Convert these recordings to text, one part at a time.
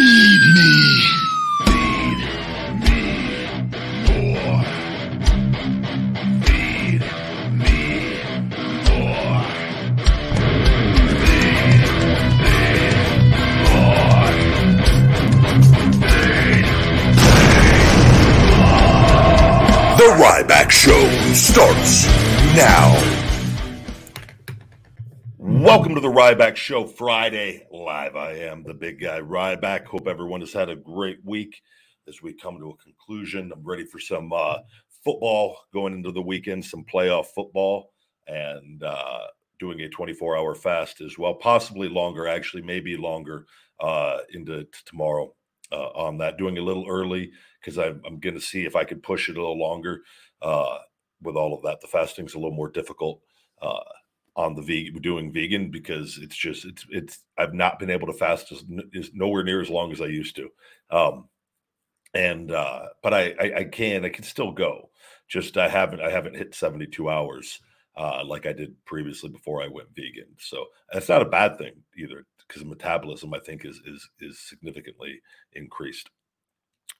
Yeah. Welcome to the Ryback Show Friday live. I am the big guy Ryback. Hope everyone has had a great week as we come to a conclusion. I'm ready for some uh, football going into the weekend, some playoff football, and uh, doing a 24 hour fast as well, possibly longer, actually, maybe longer uh, into t- tomorrow uh, on that. Doing a little early because I'm, I'm going to see if I can push it a little longer uh, with all of that. The fasting's a little more difficult uh, on the vegan doing vegan because it's just it's it's I've not been able to fast as, is nowhere near as long as I used to. Um and uh but I, I I can I can still go. Just I haven't I haven't hit 72 hours uh like I did previously before I went vegan. So that's not a bad thing either because metabolism I think is is is significantly increased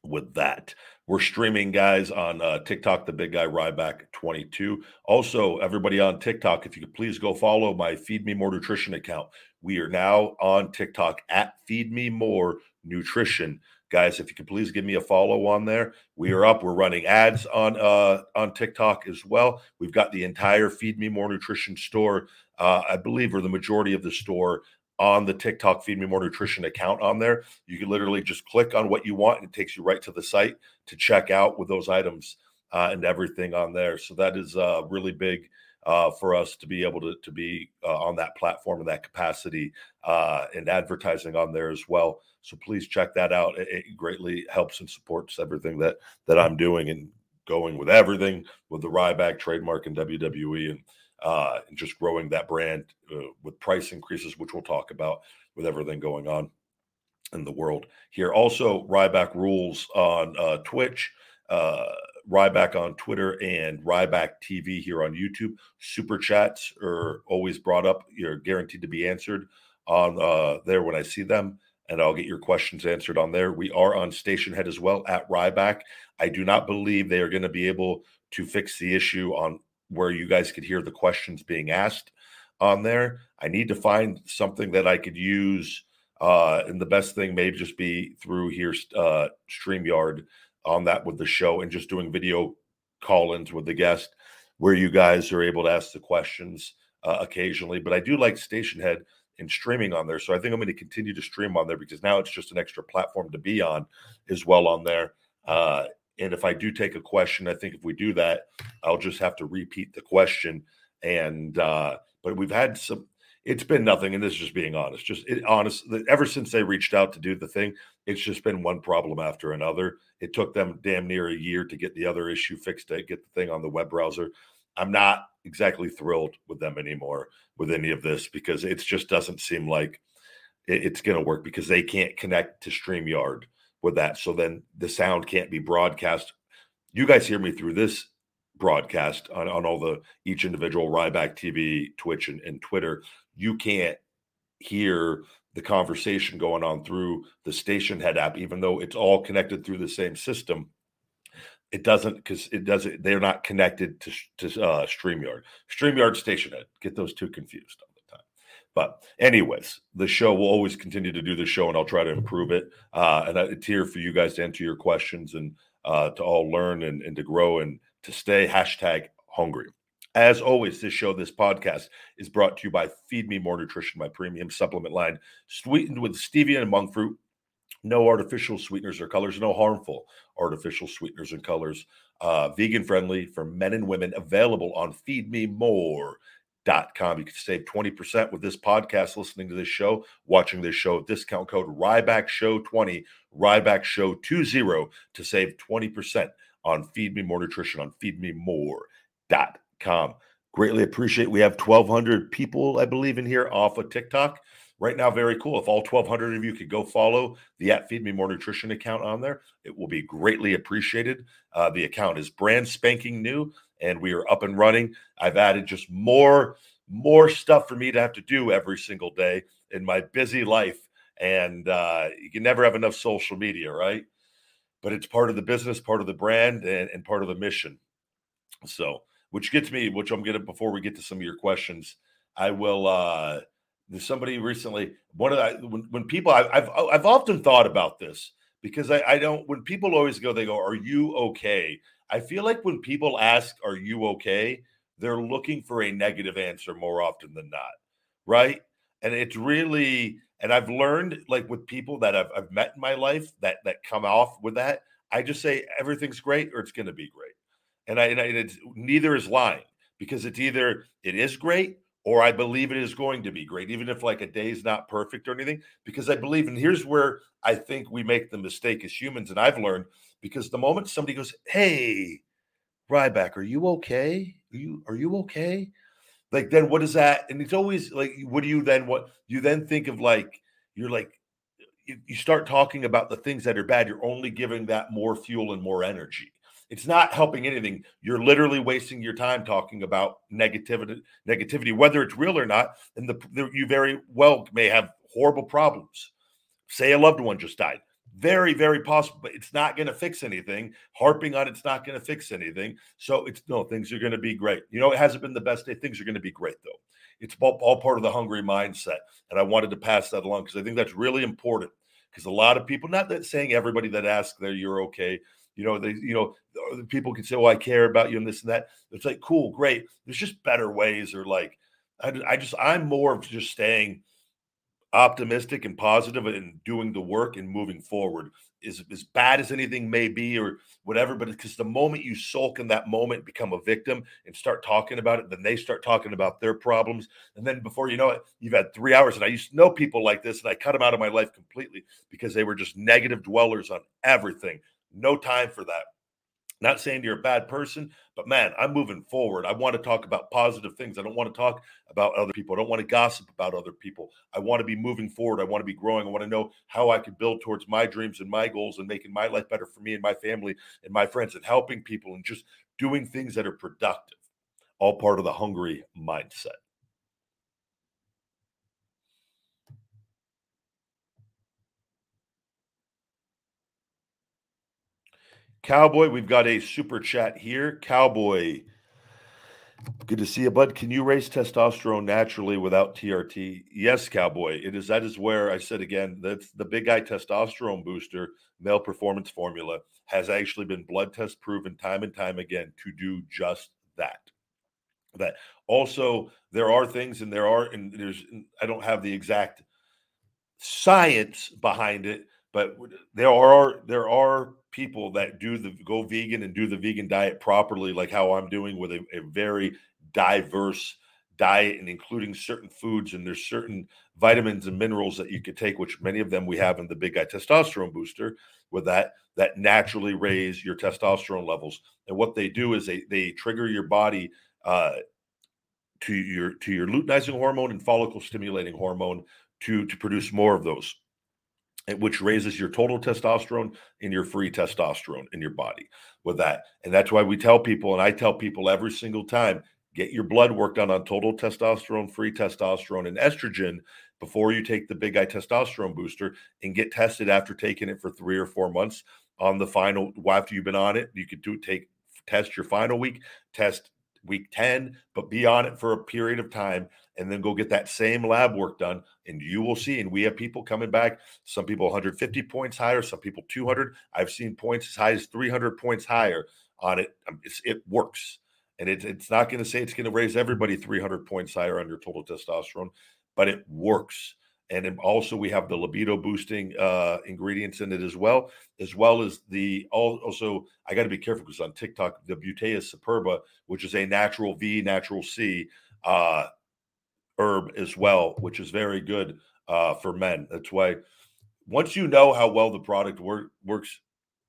with that. We're streaming, guys, on uh, TikTok, the big guy Ryback 22. Also, everybody on TikTok, if you could please go follow my Feed Me More Nutrition account. We are now on TikTok at Feed Me More Nutrition. Guys, if you could please give me a follow on there. We are up. We're running ads on uh, on TikTok as well. We've got the entire Feed Me More Nutrition store, uh, I believe, or the majority of the store on the TikTok Feed Me More Nutrition account on there. You can literally just click on what you want and it takes you right to the site to check out with those items uh, and everything on there. So that is uh, really big uh, for us to be able to, to be uh, on that platform in that capacity uh, and advertising on there as well. So please check that out. It, it greatly helps and supports everything that that I'm doing and going with everything with the Ryback trademark and WWE and uh, and just growing that brand uh, with price increases, which we'll talk about with everything going on in the world here. Also, Ryback rules on uh, Twitch, uh, Ryback on Twitter, and Ryback TV here on YouTube. Super chats are always brought up. You're guaranteed to be answered on uh, there when I see them. And I'll get your questions answered on there. We are on Stationhead as well at Ryback. I do not believe they are going to be able to fix the issue on where you guys could hear the questions being asked on there. I need to find something that I could use. Uh, and the best thing may just be through here, uh, StreamYard on that with the show and just doing video call ins with the guest where you guys are able to ask the questions uh, occasionally. But I do like Stationhead and streaming on there. So I think I'm going to continue to stream on there because now it's just an extra platform to be on as well on there. Uh, and if I do take a question, I think if we do that, I'll just have to repeat the question. And uh, but we've had some. It's been nothing, and this is just being honest. Just it, honest. Ever since they reached out to do the thing, it's just been one problem after another. It took them damn near a year to get the other issue fixed to get the thing on the web browser. I'm not exactly thrilled with them anymore with any of this because it just doesn't seem like it's going to work because they can't connect to StreamYard with that. So then the sound can't be broadcast. You guys hear me through this broadcast on, on all the each individual Ryback TV, Twitch, and, and Twitter. You can't hear the conversation going on through the Stationhead app, even though it's all connected through the same system. It doesn't because it doesn't. They're not connected to to uh, Streamyard. Streamyard Stationhead. Get those two confused. But anyways, the show will always continue to do the show, and I'll try to improve it. Uh, and it's here for you guys to answer your questions and uh, to all learn and, and to grow and to stay hashtag hungry. As always, this show, this podcast is brought to you by Feed Me More Nutrition, my premium supplement line, sweetened with stevia and monk fruit no artificial sweeteners or colors, no harmful artificial sweeteners and colors. Uh, vegan friendly for men and women, available on feedmemore.com. You can save 20% with this podcast, listening to this show, watching this show. Discount code Ryback Show 20, Ryback Show 20 to save 20% on Feed Me More Nutrition on feedmemore.com. Greatly appreciate. We have 1,200 people, I believe, in here off of TikTok right now very cool. If all 1200 of you could go follow the at feed me more nutrition account on there it will be greatly appreciated. Uh, the account is brand spanking new and we are up and running. I've added just more more stuff for me to have to do every single day in my busy life. And uh, you can never have enough social media right? But it's part of the business part of the brand and, and part of the mission. So which gets me which i'm gonna before we get to some of your questions i will uh there's somebody recently, one of the when, when people I, have I've often thought about this because I, I don't when people always go, they go, Are you okay? I feel like when people ask, Are you okay? They're looking for a negative answer more often than not. Right. And it's really, and I've learned like with people that I've, I've met in my life that that come off with that, I just say everything's great or it's going to be great. And I, and, I, and it's neither is lying because it's either it is great or I believe it is going to be great, even if like a day is not perfect or anything, because I believe, and here's where I think we make the mistake as humans, and I've learned because the moment somebody goes, Hey, Ryback, are you okay? Are you are you okay? Like then what is that? And it's always like, what do you then what you then think of like you're like you, you start talking about the things that are bad, you're only giving that more fuel and more energy it's not helping anything. You're literally wasting your time talking about negativity, negativity, whether it's real or not. And the, the, you very well may have horrible problems. Say a loved one just died. Very, very possible, but it's not going to fix anything. Harping on it's not going to fix anything. So it's no, things are going to be great. You know, it hasn't been the best day. Things are going to be great though. It's all, all part of the hungry mindset. And I wanted to pass that along because I think that's really important. Because a lot of people, not that saying everybody that asks that you're okay, you know, they, you know, people can say, "Oh, I care about you," and this and that. It's like, cool, great. There's just better ways, or like, I, I just, I'm more of just staying optimistic and positive and doing the work and moving forward. Is as bad as anything may be, or whatever. But because the moment you sulk in that moment, become a victim, and start talking about it, then they start talking about their problems, and then before you know it, you've had three hours. And I used to know people like this, and I cut them out of my life completely because they were just negative dwellers on everything no time for that. Not saying you're a bad person, but man, I'm moving forward. I want to talk about positive things. I don't want to talk about other people. I don't want to gossip about other people. I want to be moving forward. I want to be growing. I want to know how I can build towards my dreams and my goals and making my life better for me and my family and my friends and helping people and just doing things that are productive. All part of the hungry mindset. Cowboy, we've got a super chat here. Cowboy, good to see you, bud. Can you raise testosterone naturally without TRT? Yes, Cowboy. It is that is where I said again that's the big guy testosterone booster, male performance formula, has actually been blood test proven time and time again to do just that. That also there are things and there are and there's I don't have the exact science behind it, but there are there are people that do the go vegan and do the vegan diet properly, like how I'm doing with a, a very diverse diet and including certain foods and there's certain vitamins and minerals that you could take which many of them we have in the big guy testosterone booster with that that naturally raise your testosterone levels. And what they do is they they trigger your body uh to your to your luteinizing hormone and follicle stimulating hormone to to produce more of those Eh, which raises your total testosterone and your free testosterone in your body with that. And that's why we tell people, and I tell people every single time get your blood work done on total testosterone, free testosterone, and estrogen before you take the big guy testosterone booster and get tested after taking it for three or four months on the final after you've been on it you could do take test your final week test week 10 but be on it for a period of time and then go get that same lab work done and you will see and we have people coming back some people 150 points higher some people 200 i've seen points as high as 300 points higher on it. Um, it works. And it, it's not going to say it's going to raise everybody 300 points higher on your total testosterone but it works. And also we have the libido boosting uh, ingredients in it as well, as well as the also I got to be careful because on TikTok the Butea superba, which is a natural V, natural C uh, herb as well, which is very good uh, for men. That's why once you know how well the product work, works,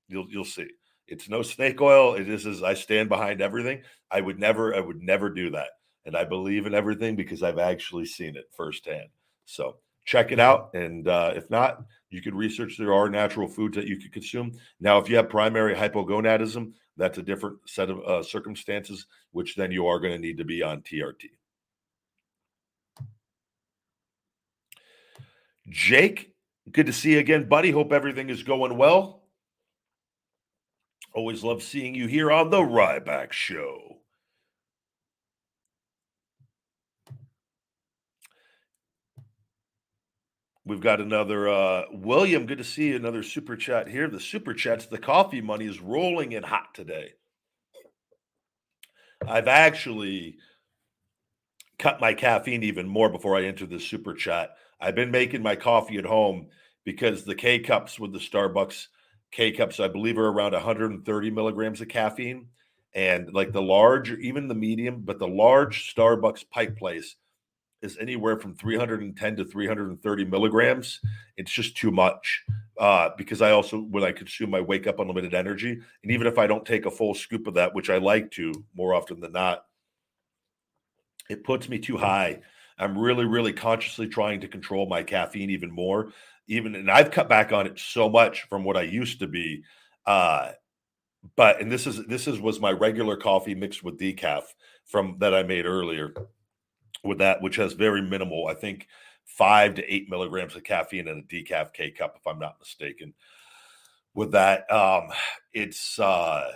you'll you'll see. It's no snake oil. It is as I stand behind everything. I would never, I would never do that. And I believe in everything because I've actually seen it firsthand. So check it out. And uh, if not, you could research there are natural foods that you could consume. Now, if you have primary hypogonadism, that's a different set of uh, circumstances, which then you are going to need to be on TRT. Jake, good to see you again, buddy. Hope everything is going well. Always love seeing you here on the Ryback Show. We've got another uh, William. Good to see you. Another super chat here. The super chats, the coffee money is rolling in hot today. I've actually cut my caffeine even more before I enter the super chat. I've been making my coffee at home because the K cups with the Starbucks K cups, I believe, are around 130 milligrams of caffeine. And like the large, even the medium, but the large Starbucks Pike Place is anywhere from 310 to 330 milligrams. It's just too much uh, because I also, when I consume, I wake up unlimited energy. And even if I don't take a full scoop of that, which I like to more often than not, it puts me too high. I'm really, really consciously trying to control my caffeine even more even and I've cut back on it so much from what I used to be. Uh, but and this is this is was my regular coffee mixed with decaf from that I made earlier with that, which has very minimal, I think five to eight milligrams of caffeine in a decaf K cup, if I'm not mistaken. With that, um, it's uh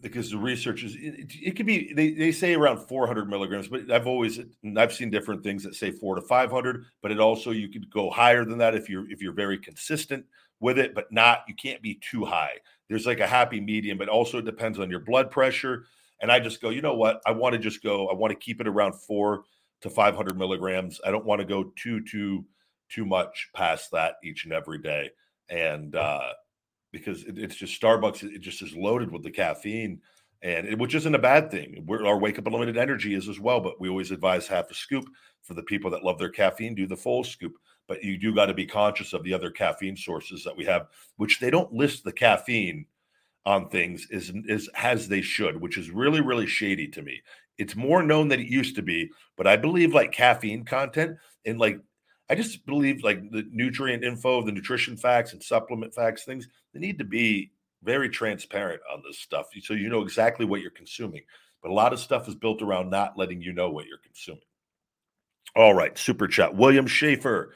because the research is it, it could be they, they say around 400 milligrams but i've always i've seen different things that say four to 500 but it also you could go higher than that if you're if you're very consistent with it but not you can't be too high. There's like a happy medium but also it depends on your blood pressure. And i just go you know what? I want to just go i want to keep it around four to 500 milligrams. I don't want to go too too too much past that each and every day. And uh because it, it's just Starbucks. It just is loaded with the caffeine, and it, which isn't a bad thing. We're, our wake up unlimited energy is as well, but we always advise half a scoop for the people that love their caffeine. Do the full scoop, but you do got to be conscious of the other caffeine sources that we have, which they don't list the caffeine on things is is as they should, which is really really shady to me. It's more known than it used to be, but I believe like caffeine content and like I just believe like the nutrient info, the nutrition facts and supplement facts, things they need to be very transparent on this stuff so you know exactly what you're consuming. But a lot of stuff is built around not letting you know what you're consuming. All right, super chat. William Schaefer.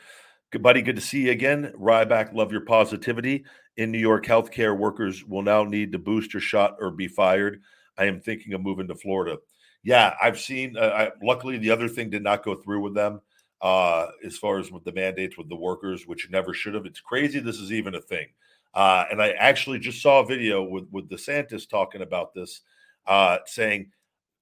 Good buddy, good to see you again. Ryback, love your positivity. In New York, healthcare workers will now need the booster shot or be fired. I am thinking of moving to Florida. Yeah, I've seen. Uh, I, luckily, the other thing did not go through with them uh, as far as with the mandates with the workers, which never should have. It's crazy this is even a thing. Uh, and I actually just saw a video with with DeSantis talking about this, uh, saying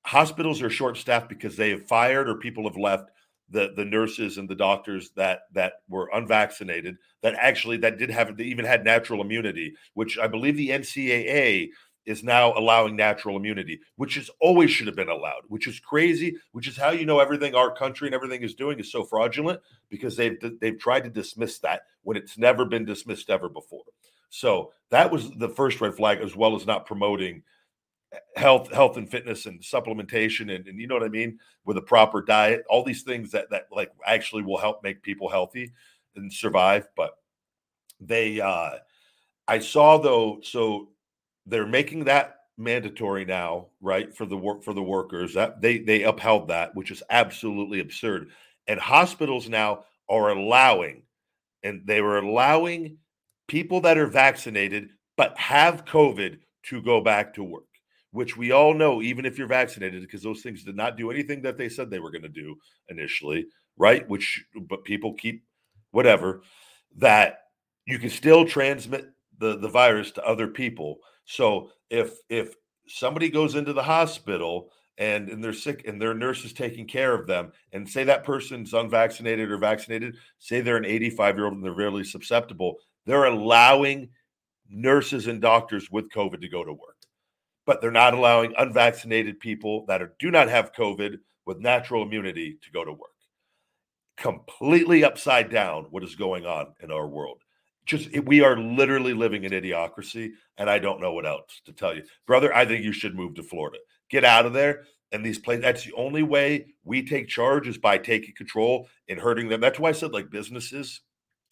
hospitals are short staffed because they have fired or people have left the the nurses and the doctors that that were unvaccinated that actually that did have they even had natural immunity, which I believe the NCAA is now allowing natural immunity, which is always should have been allowed, which is crazy, which is how you know everything our country and everything is doing is so fraudulent because they've they've tried to dismiss that when it's never been dismissed ever before. So that was the first red flag, as well as not promoting health, health and fitness and supplementation and, and you know what I mean, with a proper diet, all these things that that like actually will help make people healthy and survive. But they uh I saw though, so they're making that mandatory now, right, for the work for the workers. That they they upheld that, which is absolutely absurd. And hospitals now are allowing, and they were allowing people that are vaccinated but have COVID to go back to work, which we all know, even if you're vaccinated, because those things did not do anything that they said they were going to do initially, right? Which, but people keep whatever that you can still transmit the the virus to other people so if if somebody goes into the hospital and and they're sick and their nurse is taking care of them and say that person's unvaccinated or vaccinated say they're an 85 year old and they're really susceptible they're allowing nurses and doctors with covid to go to work. But they're not allowing unvaccinated people that are, do not have covid with natural immunity to go to work. Completely upside down what is going on in our world just we are literally living in idiocracy and i don't know what else to tell you. Brother i think you should move to florida. Get out of there and these places, that's the only way we take charge is by taking control and hurting them. That's why i said like businesses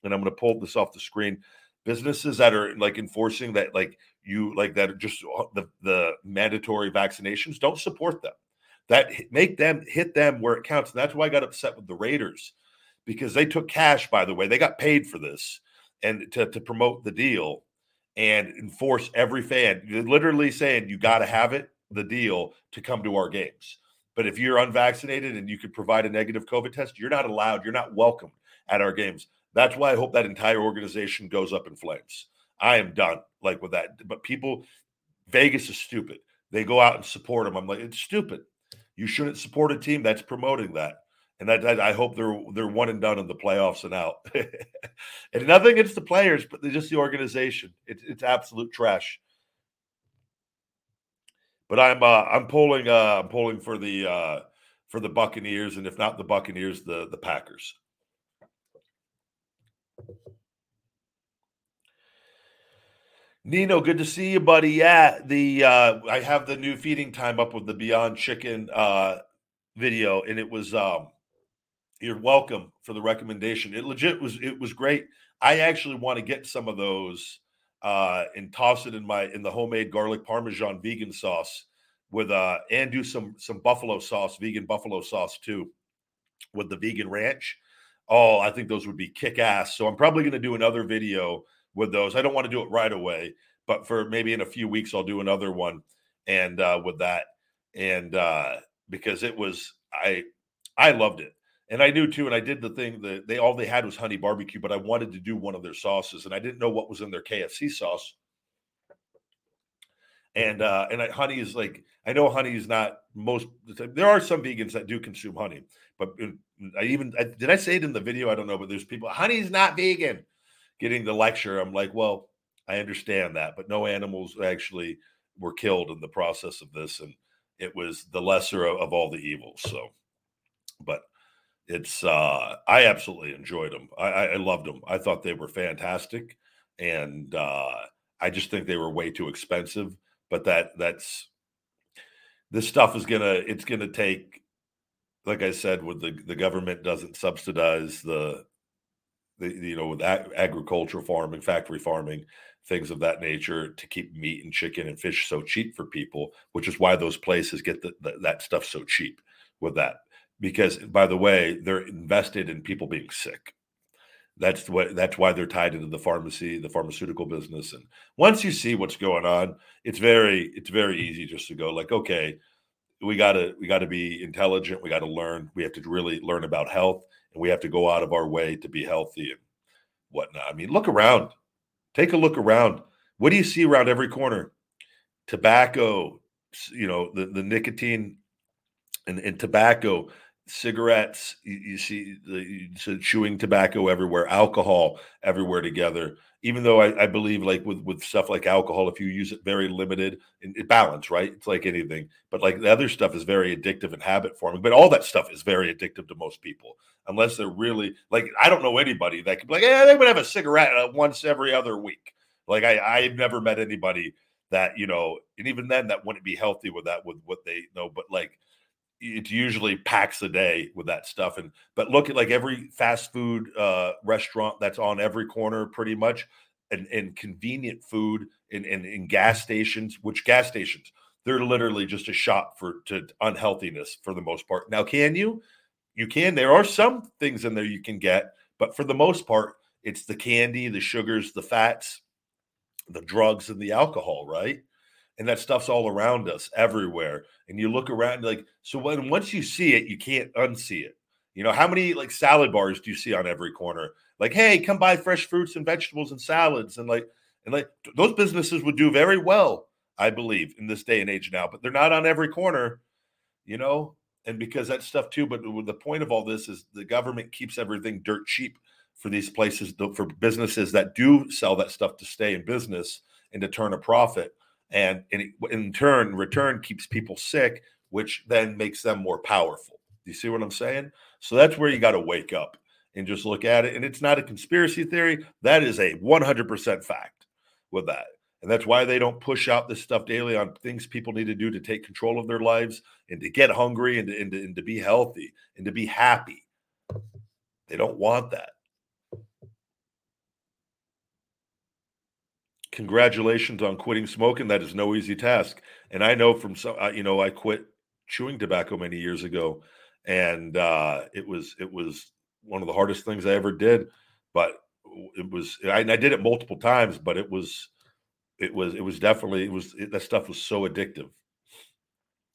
and i'm going to pull this off the screen businesses that are like enforcing that like you like that are just uh, the, the mandatory vaccinations don't support them. That make them hit them where it counts and that's why i got upset with the raiders because they took cash by the way. They got paid for this and to, to promote the deal and enforce every fan literally saying you got to have it the deal to come to our games. But if you're unvaccinated and you could provide a negative COVID test, you're not allowed, you're not welcome at our games. That's why I hope that entire organization goes up in flames. I am done like with that. But people, Vegas is stupid. They go out and support them. I'm like, it's stupid. You shouldn't support a team that's promoting that. And that I hope they're they're one and done in the playoffs and out. and nothing against the players, but just the organization. It's it's absolute trash. But I'm uh, I'm pulling uh, I'm pulling for the uh, for the Buccaneers, and if not the Buccaneers, the the Packers. Nino, good to see you, buddy. Yeah, the uh, I have the new feeding time up with the Beyond Chicken uh, video, and it was um, you're welcome for the recommendation. It legit was it was great. I actually want to get some of those uh, and toss it in my in the homemade garlic parmesan vegan sauce with uh and do some some buffalo sauce, vegan buffalo sauce too, with the vegan ranch. Oh, I think those would be kick ass. So I'm probably going to do another video with those. I don't want to do it right away, but for maybe in a few weeks I'll do another one and uh with that and uh because it was I I loved it. And I knew too, and I did the thing that they all they had was honey barbecue, but I wanted to do one of their sauces, and I didn't know what was in their KFC sauce. And uh, and I, honey is like I know honey is not most. There are some vegans that do consume honey, but I even I, did I say it in the video? I don't know, but there's people honey's not vegan. Getting the lecture, I'm like, well, I understand that, but no animals actually were killed in the process of this, and it was the lesser of, of all the evils. So, but it's uh i absolutely enjoyed them I, I loved them i thought they were fantastic and uh i just think they were way too expensive but that that's this stuff is gonna it's gonna take like i said with the the government doesn't subsidize the the you know with ag- agricultural farming factory farming things of that nature to keep meat and chicken and fish so cheap for people which is why those places get the, the, that stuff so cheap with that because by the way they're invested in people being sick. That's what that's why they're tied into the pharmacy the pharmaceutical business and once you see what's going on it's very it's very easy just to go like okay we got to we got to be intelligent we got to learn we have to really learn about health and we have to go out of our way to be healthy and whatnot. I mean look around. Take a look around. What do you see around every corner? Tobacco you know the, the nicotine and, and tobacco cigarettes you, you see the chewing tobacco everywhere alcohol everywhere together. Even though I, I, believe like with with stuff like alcohol if you use it very limited it balance right? It's like anything. But like the other stuff is very addictive and habit forming but all that stuff is very addictive to most people unless they're really like i don't know anybody that could be like yeah they would have a cigarette uh, once every other week. Like i i've never met anybody that you know and even then that wouldn't be healthy with that with what they know but like it's usually packs a day with that stuff and but look at like every fast food uh restaurant that's on every corner pretty much and, and convenient food and, in, in gas stations which gas stations they're literally just a shop for to unhealthiness for the most part. Now can you? You can there are some things in there you can get but for the most part it's the candy the sugars the fats the drugs and the alcohol right and that stuff's all around us everywhere and you look around like so when once you see it you can't unsee it you know how many like salad bars do you see on every corner like hey come buy fresh fruits and vegetables and salads and like and like those businesses would do very well i believe in this day and age now but they're not on every corner you know, and because that stuff too. But the point of all this is the government keeps everything dirt cheap for these places for businesses that do sell that stuff to stay in business and to turn a profit and in, in turn return keeps people sick which then makes them more powerful. Do you see what i'm saying? So that's where you got to wake up and just look at it and it's not a conspiracy theory. That is a 100% fact with that. And that's why they don't push out this stuff daily on things people need to do to take control of their lives and to get hungry and to, and to, and to be healthy and to be happy. They don't want that congratulations on quitting smoking. That is no easy task. And I know from some, you know, I quit chewing tobacco many years ago, and uh, it was it was one of the hardest things I ever did. But it was I, I did it multiple times, but it was it was it was definitely it was it, that stuff was so addictive.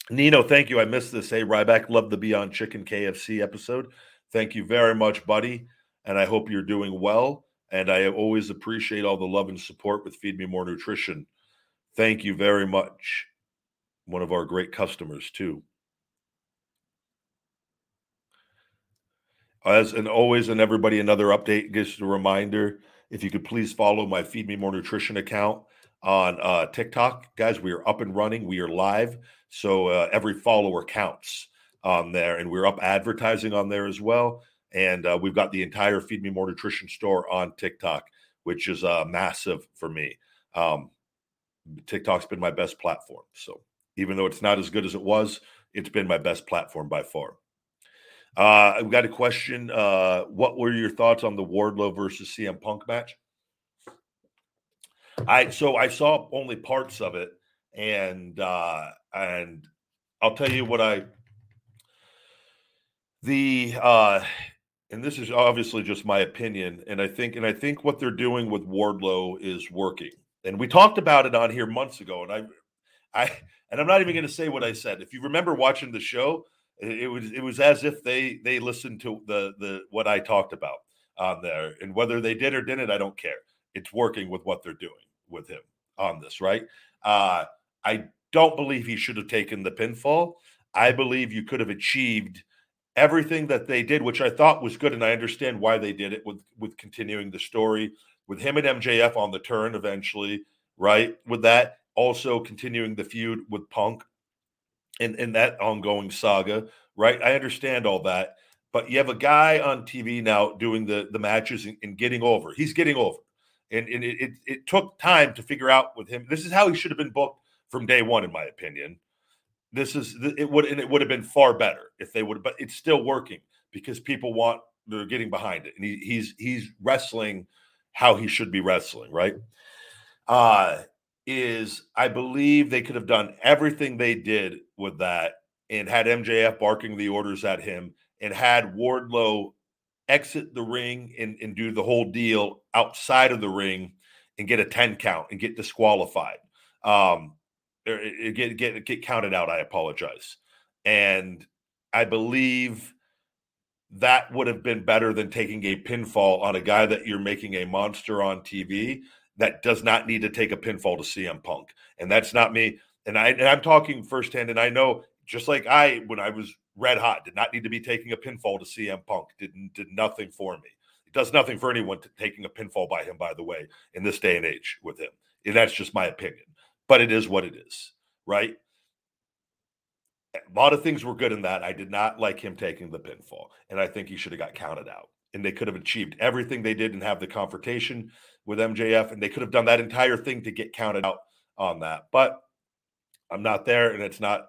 Nino, thank you. I missed this. Hey, Ryback, love the Beyond Chicken KFC episode. Thank you very much, buddy. And I hope you're doing well. And I always appreciate all the love and support with Feed Me More Nutrition. Thank you very much. One of our great customers, too. As and always, and everybody, another update. Just a reminder if you could please follow my Feed Me More Nutrition account on uh, TikTok. Guys, we are up and running. We are live. So uh, every follower counts on there. And we're up advertising on there as well. And uh, we've got the entire Feed Me More Nutrition store on TikTok, which is uh, massive for me. Um, TikTok's been my best platform. So even though it's not as good as it was, it's been my best platform by far. Uh, I've got a question. Uh, what were your thoughts on the Wardlow versus CM Punk match? I so I saw only parts of it, and uh, and I'll tell you what I the uh and this is obviously just my opinion, and I think and I think what they're doing with Wardlow is working. And we talked about it on here months ago, and I, I, and I'm not even going to say what I said. If you remember watching the show, it, was it was as if they they listened to the the what I talked about on there, and whether they did or didn't, I don't care. It's working with what they're doing with him on this, right? Uh, I don't believe he should have taken the pinfall. I believe you could have achieved everything that they did, which I thought was good, and I understand why they did it with with continuing the story with him and MJF on the turn eventually, right? With that, also continuing the feud with Punk and in that ongoing saga, right? I understand all that, but you have a guy on TV now doing the the matches and, and getting over. He's getting over, and, and it, it it took time to figure out with him. This is how he should have been booked from day one, in my opinion this is it would and it would have been far better if they would but it's still working because people want they're getting behind it and he, he's he's wrestling how he should be wrestling right? Uh is i believe they could have done everything they did with that and had mjf barking the orders at him and had wardlow exit the ring and, and do the whole deal outside of the ring and get a 10 count and get disqualified. Um Er, or get get get counted out. I apologize, and I believe that would have been better than taking a pinfall on a guy that you're making a monster on TV that does not need to take a pinfall to CM Punk, and that's not me. And I and I'm talking firsthand, and I know just like I when I was red hot did not need to be taking a pinfall to CM Punk. Didn't did nothing for me. It does nothing for anyone to taking a pinfall by him. By the way, in this day and age with him, and that's just my opinion but it is what it is, right? A lot of things were good in that. I did not like him taking the pinfall, and I think he should have got counted out. And they could have achieved everything they did and have the confrontation with MJF, and they could have done that entire thing to get counted out on that. But I'm not there, and it's not.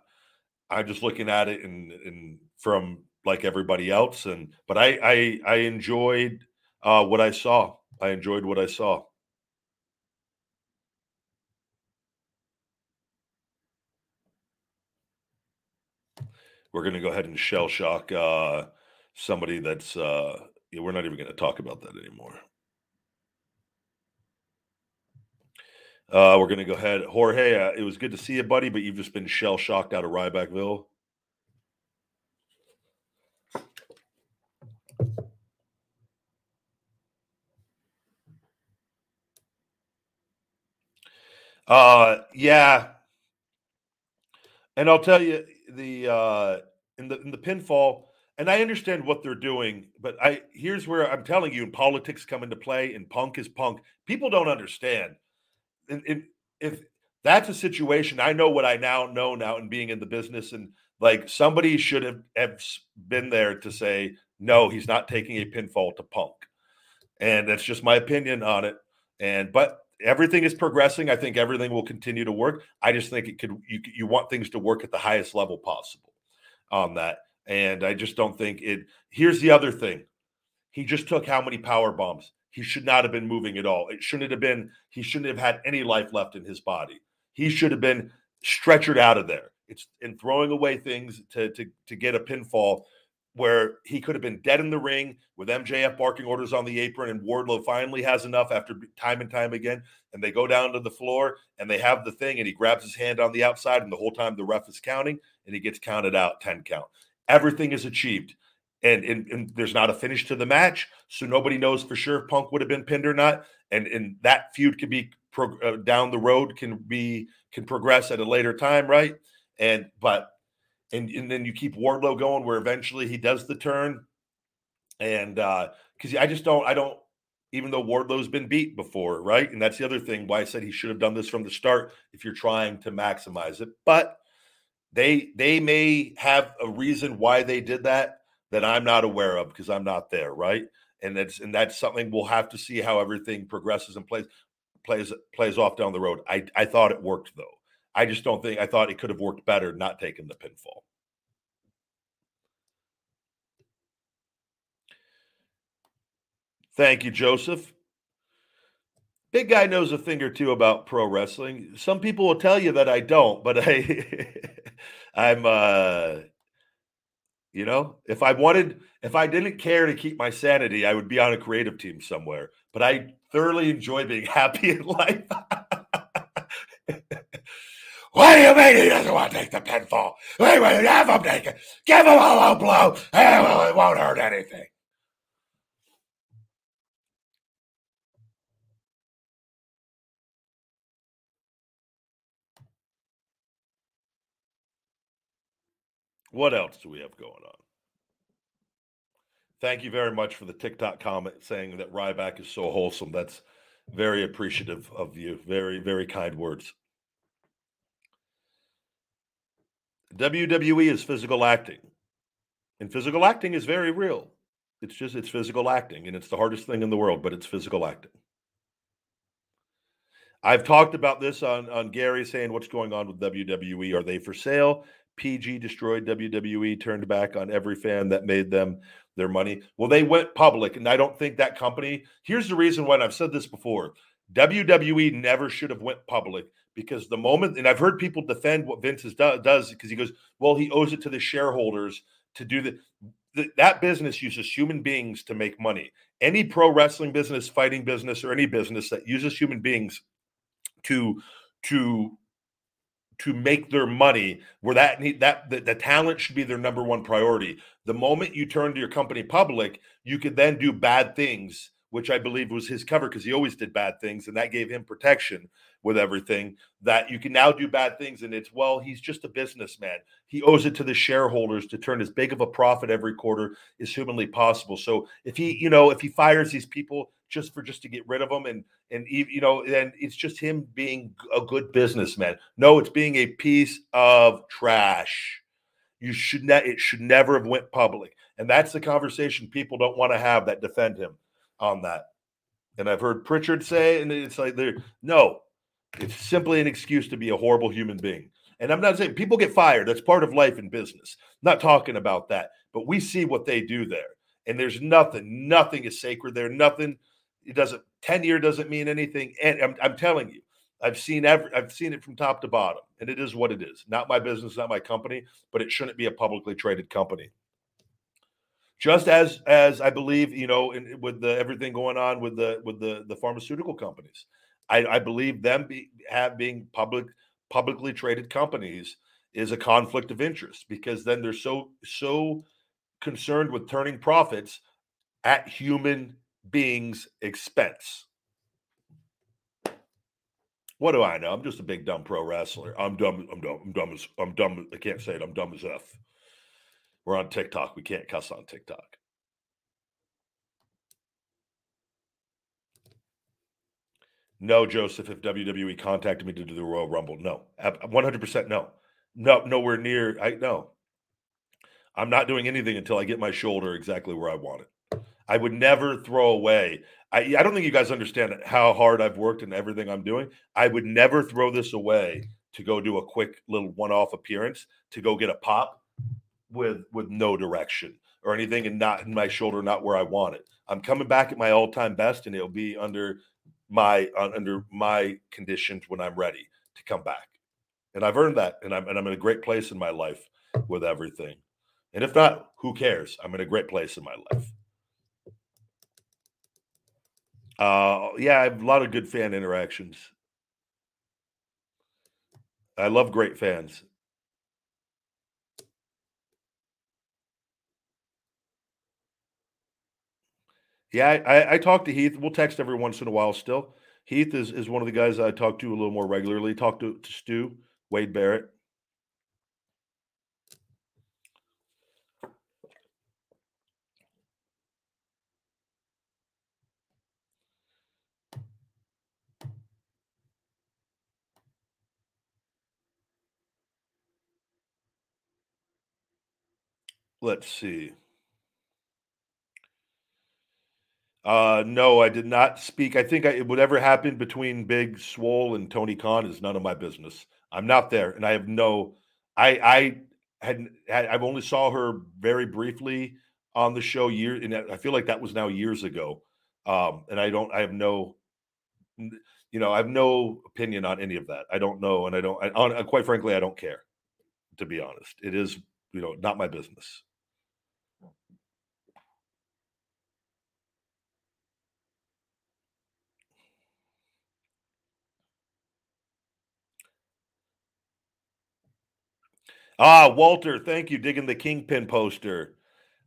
I'm just looking at it and and from like everybody else, and but I I I enjoyed uh, what I saw. I enjoyed what I saw. We're going to go ahead and shell shock uh, somebody that's uh, we're not even going to talk about that anymore. Uh, we're going to go ahead. Jorge, uh, it was good to see you, buddy, but you've just been shell shocked out of Rybackville. Uh, yeah. And I'll tell you, the uh in the in the pinfall, and I understand what they're doing, but I here's where I'm telling you, and politics come into play, and punk is punk. People don't understand. And, and if that's a situation, I know what I now know now in being in the business, and like somebody should have, have been there to say, no, he's not taking a pinfall to punk. And that's just my opinion on it. And but everything is progressing. I think everything will continue to work. I just think it could you you want things to work at the highest level possible on that. And I just don't think it here's the other thing. He just took how many power bombs? He should not have been moving at all. It shouldn't have been, he shouldn't have had any life left in his body. He should have been stretchered out of there. It's in throwing away things to to to get a pinfall where he could have been dead in the ring with MJF barking orders on the apron, and Wardlow finally has enough after time and time again. And they go down to the floor and they have the thing, and he grabs his hand on the outside, and the whole time the ref is counting, and he gets counted out 10 count. Everything is achieved. And, and, and there's not a finish to the match, so nobody knows for sure if Punk would have been pinned or not. And, and that feud could be uh, down the road, can be can progress at a later time, right? And but and, and then you keep Wardlow going where eventually he does the turn. And uh because I just don't I don't even though Wardlow's been beat before, right? And that's the other thing why I said he should have done this from the start if you're trying to maximize it. But they they may have a reason why they did that that I'm not aware of because I'm not there, right? And that's and that's something we'll have to see how everything progresses and plays plays plays off down the road. I I thought it worked though. I just don't think I thought it could have worked better not taking the pinfall. Thank you, Joseph. Big guy knows a thing or two about pro wrestling. Some people will tell you that I don't, but I I'm uh you know, if I wanted if I didn't care to keep my sanity, I would be on a creative team somewhere. But I thoroughly enjoy being happy in life. What do you mean he doesn't want to take the pinfall? We will have him take it. Give him a low blow. It won't hurt anything. What else do we have going on? Thank you very much for the TikTok comment saying that Ryback is so wholesome. That's very appreciative of you. Very, very kind words. WWE is physical acting. And physical acting is very real. It's just it's physical acting and it's the hardest thing in the world, but it's physical acting. I've talked about this on on Gary saying what's going on with WWE. Are they for sale? PG destroyed WWE, turned back on every fan that made them their money. Well, they went public, and I don't think that company. Here's the reason why, I've said this before: WWE never should have went public because the moment, and I've heard people defend what Vince do, does because he goes, well, he owes it to the shareholders to do the, that business uses human beings to make money. Any pro wrestling business, fighting business, or any business that uses human beings to to to make their money where that need that the, the, talent should be their number one priority the moment you turn to your company public you could then do bad things which i believe was his cover because he always did bad things and that gave him protection with everything that you can now do bad things and it's well he's just a businessman. He owes it to the shareholders to turn as big of a profit every quarter as humanly possible. So if he you know if he fires these people just for just to get rid of them and and you know then it's just him being a good businessman. No it's being a piece of trash. You should not it should never have went public. And that's the conversation people don't want to have that defend him on that and i've heard Prichard say and it's like no it's simply an excuse to be a horrible human being. And I'm not saying people get fired. That's part of life in business. I'm not talking about that. But we see what they do there. And there's nothing, nothing is sacred there. Nothing, it doesn't, tenure doesn't mean anything. And I'm, I'm telling you, I've seen every, I've seen it from top to bottom. And it is what it is. Not my business, not my company, but it shouldn't be a publicly traded company. Just as as I believe, you know, in, with the everything going on with the with the the pharmaceutical companies I, I believe them be, have being public publicly traded companies is a conflict of interest because then they're so so concerned with turning profits at human beings' expense. What do I know? I'm just a big dumb pro wrestler. I'm dumb. I'm dumb. I'm dumb as I'm dumb. I can't say it. I'm dumb as f. We're on TikTok. We can't cuss on TikTok. No, Joseph. If WWE contacted me to do the Royal Rumble, no, 100 percent no, no, nowhere near. I no. I'm not doing anything until I get my shoulder exactly where I want it. I would never throw away. I, I don't think you guys understand how hard I've worked and everything I'm doing. I would never throw this away to go do a quick little one-off appearance to go get a pop with with no direction or anything and not in my shoulder, not where I want it. I'm coming back at my all-time best, and it'll be under my uh, under my conditions when I'm ready to come back. And I've earned that, and I'm and I'm in a great place in my life with everything. And if not, who cares? I'm in a great place in my life. Uh, yeah, I have a lot of good fan interactions. I love great fans. Yeah, I, I talk to Heath. We'll text every once in a while still. Heath is, is one of the guys I talk to a little more regularly. Talk to, to Stu, Wade Barrett. Let's see. Uh, no, I did not speak. I think I, whatever happened between Big Swole and Tony Khan is none of my business. I'm not there, and I have no. I I had, I've only saw her very briefly on the show year, and I feel like that was now years ago. Um, and I don't. I have no. You know, I have no opinion on any of that. I don't know, and I don't. I, on, quite frankly, I don't care. To be honest, it is you know not my business. Ah, Walter, thank you. Digging the Kingpin poster.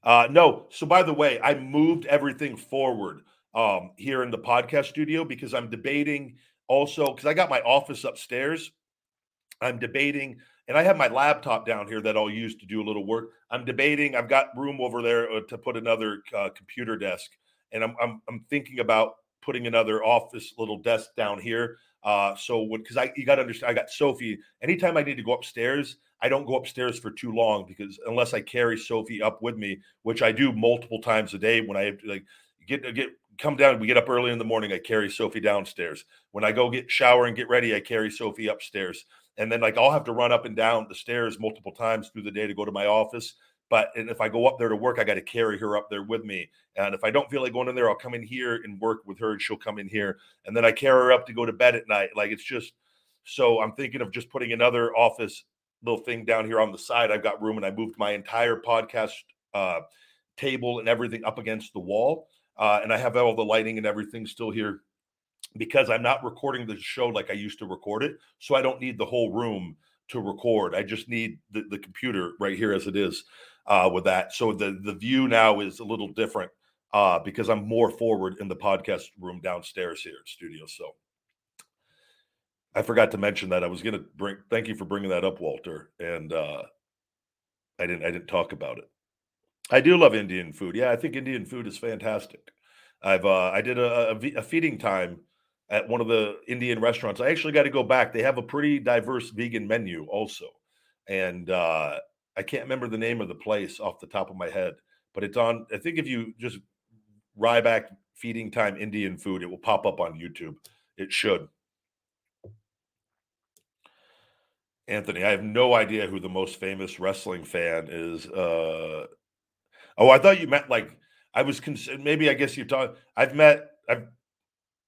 Uh, no, so by the way, I moved everything forward um, here in the podcast studio because I'm debating also because I got my office upstairs. I'm debating, and I have my laptop down here that I'll use to do a little work. I'm debating. I've got room over there uh, to put another uh, computer desk, and I'm, I'm I'm thinking about putting another office little desk down here. Uh, so because I you got to understand, I got Sophie. Anytime I need to go upstairs, I don't go upstairs for too long because unless I carry Sophie up with me, which I do multiple times a day when I like get get come down, we get up early in the morning, I carry Sophie downstairs. When I go get shower and get ready, I carry Sophie upstairs. And then like I'll have to run up and down the stairs multiple times through the day to go to my office. But and if I go up there to work, I got to carry her up there with me. And if I don't feel like going in there, I'll come in here and work with her and she'll come in here. And then I carry her up to go to bed at night. Like it's just so I'm thinking of just putting another office little thing down here on the side. I've got room and I moved my entire podcast uh, table and everything up against the wall. Uh, and I have all the lighting and everything still here because I'm not recording the show like I used to record it. So I don't need the whole room to record. I just need the, the computer right here as it is uh, with that. So the, the view now is a little different uh, because I'm more forward in the podcast room downstairs here at studio. So I forgot to mention that I was going to bring. Thank you for bringing that up, Walter. And uh, I didn't. I didn't talk about it. I do love Indian food. Yeah, I think Indian food is fantastic. I've uh, I did a, a, a feeding time at one of the Indian restaurants. I actually got to go back. They have a pretty diverse vegan menu also, and uh, I can't remember the name of the place off the top of my head, but it's on. I think if you just Ryback feeding time Indian food, it will pop up on YouTube. It should. Anthony, I have no idea who the most famous wrestling fan is. Uh, oh, I thought you meant like I was cons- maybe I guess you're talking. I've met I've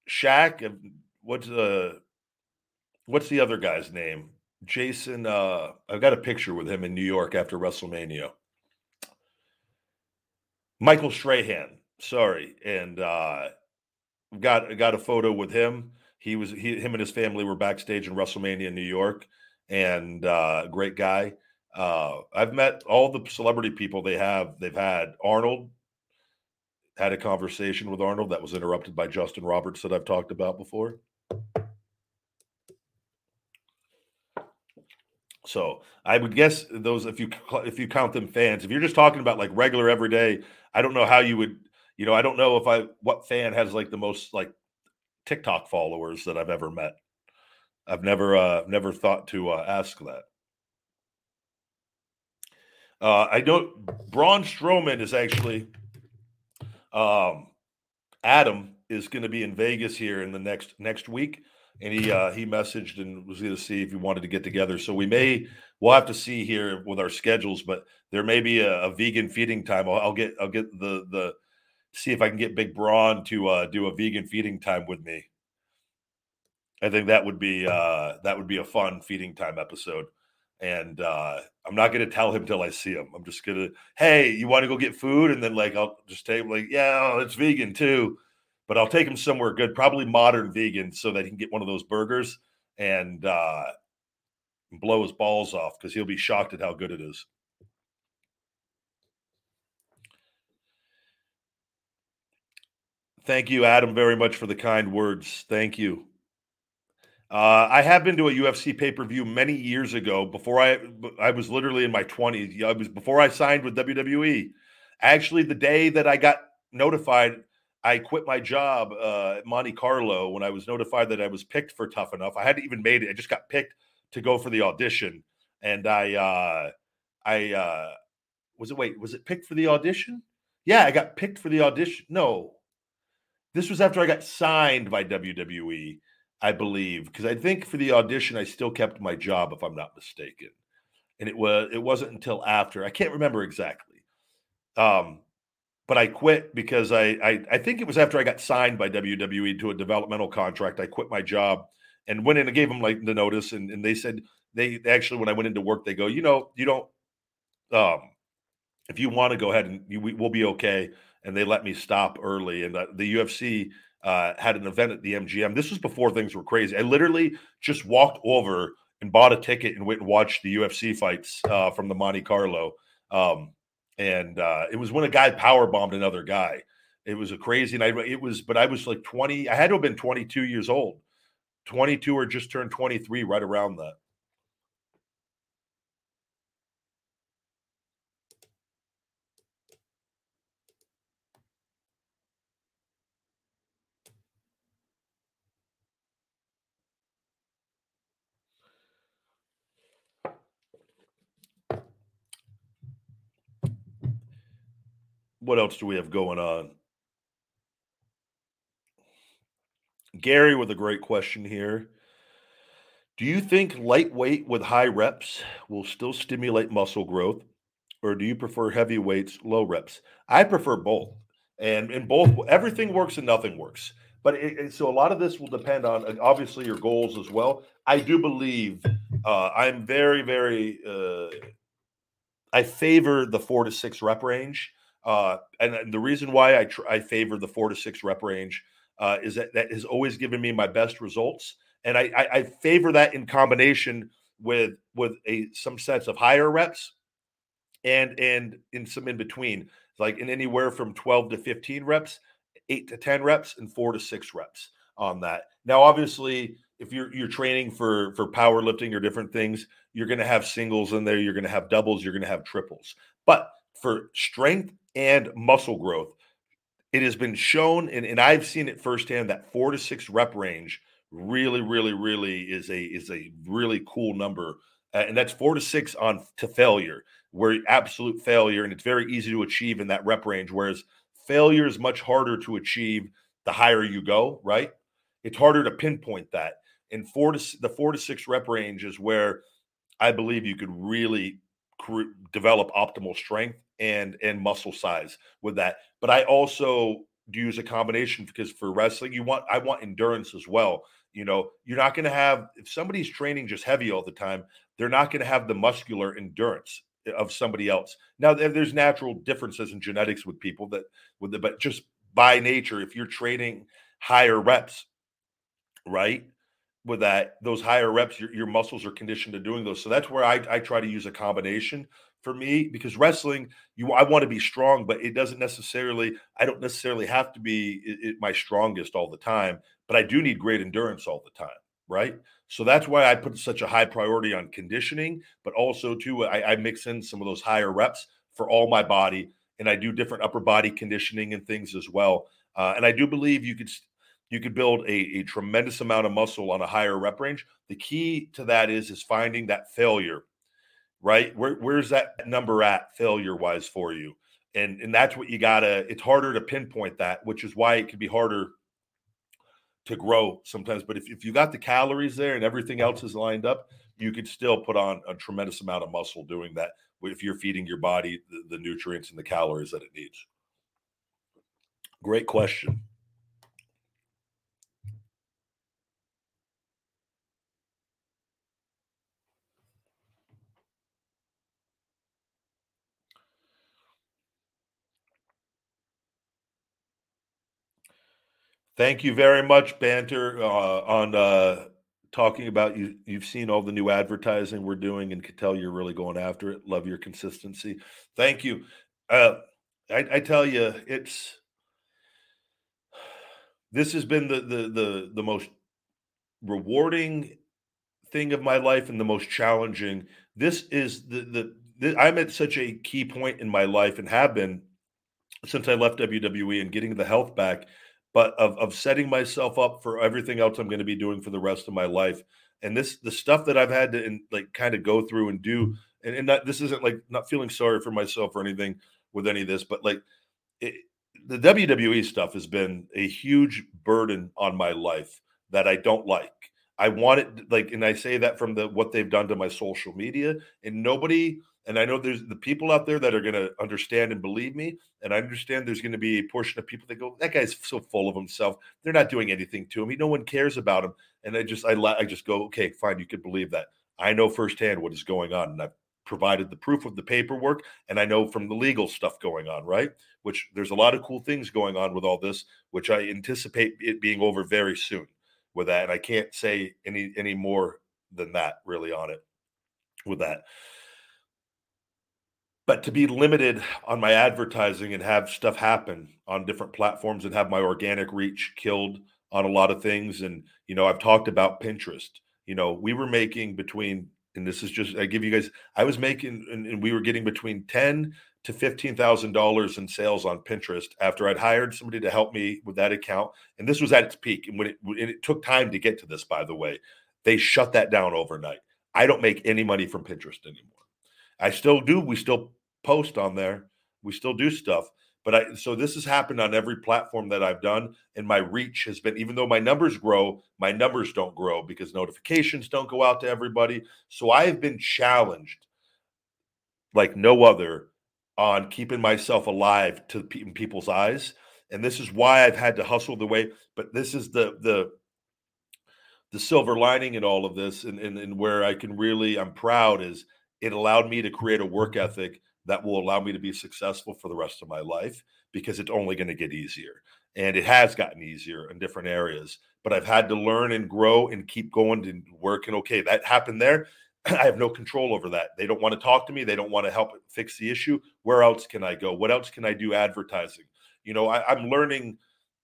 Shaq. What's the uh, what's the other guy's name? Jason. Uh, I've got a picture with him in New York after WrestleMania. Michael Strahan. Sorry, and uh, got got a photo with him. He was he, him and his family were backstage in WrestleMania in New York and uh, great guy. Uh, I've met all the celebrity people they have. They've had Arnold. Had a conversation with Arnold that was interrupted by Justin Roberts that I've talked about before. So I would guess those if you if you count them fans, if you're just talking about like regular everyday, I don't know how you would, you know, I don't know if I what fan has like the most like TikTok followers that I've ever met. I've never uh never thought to uh, ask that. Uh, I don't. Braun Strowman is actually um, Adam is going to be in Vegas here in the next next week, and he uh, he messaged and was going to see if he wanted to get together. So we may we'll have to see here with our schedules, but there may be a, a vegan feeding time. I'll, I'll, get I'll get the the see if I can get Big Braun to uh, do a vegan feeding time with me. I think that would be uh, that would be a fun feeding time episode and uh, I'm not to tell him till I see him. I'm just to, hey, you want to go get food? And then like I'll just take like, yeah, it's vegan too, but I'll take him somewhere good, probably modern vegan, so that he can get one of those burgers and uh, blow his balls off because he'll be shocked at how good it is. Thank you, Adam, very much for the kind words. Thank you. Uh, I have been to a UFC pay per view many years ago. Before I, I was literally in my twenties. I was before I signed with WWE. Actually, the day that I got notified, I quit my job uh, at Monte Carlo when I was notified that I was picked for Tough Enough. I hadn't even made it. I just got picked to go for the audition, and I, uh, I uh, was it. Wait, was it picked for the audition? Yeah, I got picked for the audition. No, this was after I got signed by WWE I believe, because I think for the audition I still kept my job, if I'm not mistaken. And it was it wasn't until after I can't remember exactly. Um, but I quit because I, I I think it was after I got signed by WWE to a developmental contract. I quit my job and went in and gave them like the notice, and, and they said they actually when I went into work, they go, you know, you don't um if you want to go ahead and you, we, will be okay. And they let me stop early. And uh, the UFC uh, had an event at the MGM. This was before things were crazy. I literally just walked over and bought a ticket and went and watched the UFC fights uh, from the Monte Carlo. Um, and uh, it was when a guy power bombed another guy. It was a crazy night. It was, but I was like 20. I had to have been 22 years old, 22 or just turned 23, right around that. What else do we have going on? Gary with a great question here. Do you think lightweight with high reps will still stimulate muscle growth, or do you prefer heavy weights, low reps? I prefer both, and in both, everything works and nothing works. But it, so a lot of this will depend on obviously your goals as well. I do believe uh, I'm very, very. Uh, I favor the four to six rep range uh, and, and, the reason why I, tr- I favor the four to six rep range uh, is that that has always given me my best results, and I, I, I favor that in combination with with a some sense of higher reps, and and in some in between, like in anywhere from twelve to fifteen reps, eight to ten reps, and four to six reps on that. Now, obviously, if you're you're training for for powerlifting or different things, you're going to have singles in there, you're going to have doubles, you're going to have triples, but for strength and muscle growth. It has been shown, and, and I've seen it firsthand, that four to six rep range really, really, really is a is a really cool number, uh, and that's four to six on to failure, where absolute failure, and it's very easy to achieve in that rep range. Whereas failure is much harder to achieve the higher you go. Right? It's harder to pinpoint that. And four to the four to six rep range is where I believe you could really develop optimal strength and and muscle size with that. But I also do use a combination because for wrestling, you want I want endurance as well. You know, you're not going to have if somebody's training just heavy all the time, they're not going to have the muscular endurance of somebody else. Now, there's natural differences in genetics with people that with the, but just by nature, if you're training higher reps, right? With that, those higher reps, your, your muscles are conditioned to doing those. So that's where I, I try to use a combination for me because wrestling you I want to be strong but it doesn't necessarily I don't necessarily have to be it, it, my strongest all the time but I do need great endurance all the time right? So that's why I put such a high priority on conditioning, but also too I, I mix in some of those higher reps for all my body, and I do different upper body conditioning and things as well. Uh, and I do believe you could you could build a, a tremendous amount of muscle on a higher rep range. The key to that is is finding that failure, right? Where, where's that number at failure wise for you? And and that's what you gotta. It's harder to pinpoint that, which is why it can be harder to grow sometimes. But if, if you got the calories there and everything else is lined up, you could still put on a tremendous amount of muscle doing that if you're feeding your body the, the nutrients and the calories that it needs. Great question. Thank you very much, Banter, uh, on uh, talking about you. You've seen all the new advertising we're doing, and could tell you're really going after it. Love your consistency. Thank you. Uh, I, I tell you, it's this has been the the the the most rewarding thing of my life and the most challenging. This is the, the the, I'm at such a key point in my life and have been since I left WWE and getting the health back but of of setting myself up for everything else I'm going to be doing for the rest of my life. And this the stuff that I've had to in, like kind of go through and do, and, and not, this isn't like not feeling sorry for myself or anything with any of this, but like it, the WWE stuff has been a huge burden on my life that I don't like. I want it like, and I say that from the what they've done to my social media, and nobody and I know there's the people out there that are going to understand and believe me. And I understand there's going to be a portion of people that go, that guy's so full of himself. They're not doing anything to him. No one cares about him. And I just, I, I just go, okay, fine. You could believe that. I know firsthand what is going on. And I've provided the proof of the paperwork. And I know from the legal stuff going on, right? Which there's a lot of cool things going on with all this, which I anticipate it being over very soon with that. And I can't say any, any more than that really on it with that but to be limited on my advertising and have stuff happen on different platforms and have my organic reach killed on a lot of things and you know i've talked about pinterest you know we were making between and this is just i give you guys i was making and, and we were getting between 10 to fifteen thousand dollars in sales on Pinterest after I'd hired somebody to help me with that account, and this was at its peak. And when it, and it took time to get to this, by the way, they shut that down overnight. I don't make any money from Pinterest anymore. I still do. We still post on there. We still do stuff. But I so this has happened on every platform that I've done, and my reach has been even though my numbers grow, my numbers don't grow because notifications don't go out to everybody. So I have been challenged like no other on keeping myself alive to in people's eyes. And this is why I've had to hustle the way, but this is the the the silver lining in all of this and, and, and where I can really I'm proud is it allowed me to create a work ethic that will allow me to be successful for the rest of my life because it's only going to get easier. And it has gotten easier in different areas, but I've had to learn and grow and keep going and working. Okay, that happened there. I have no control over that. They don't want to talk to me. They don't want to help fix the issue. Where else can I go? What else can I do advertising? You know, I, I'm learning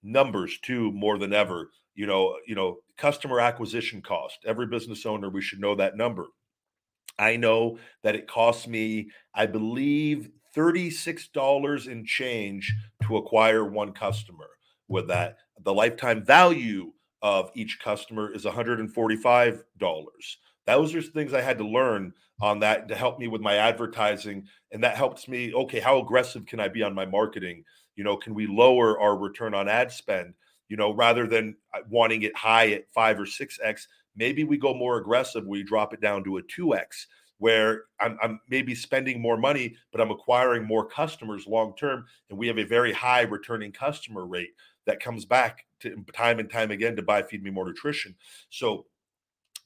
numbers too more than ever. You know, you know, customer acquisition cost. Every business owner, we should know that number. I know that it costs me, I believe, $36 in change to acquire one customer. With that, the lifetime value of each customer is $145. Those are things I had to learn on that to help me with my advertising. And that helps me, okay, how aggressive can I be on my marketing? You know, can we lower our return on ad spend? You know, rather than uh, wanting it high at five or six X, Maybe we go more aggressive. We drop it down to a 2x where I'm, I'm, maybe spending more money, but I'm acquiring more customers long term. And we have a very high returning customer rate that comes back to time and time again to buy Feed Me More Nutrition. So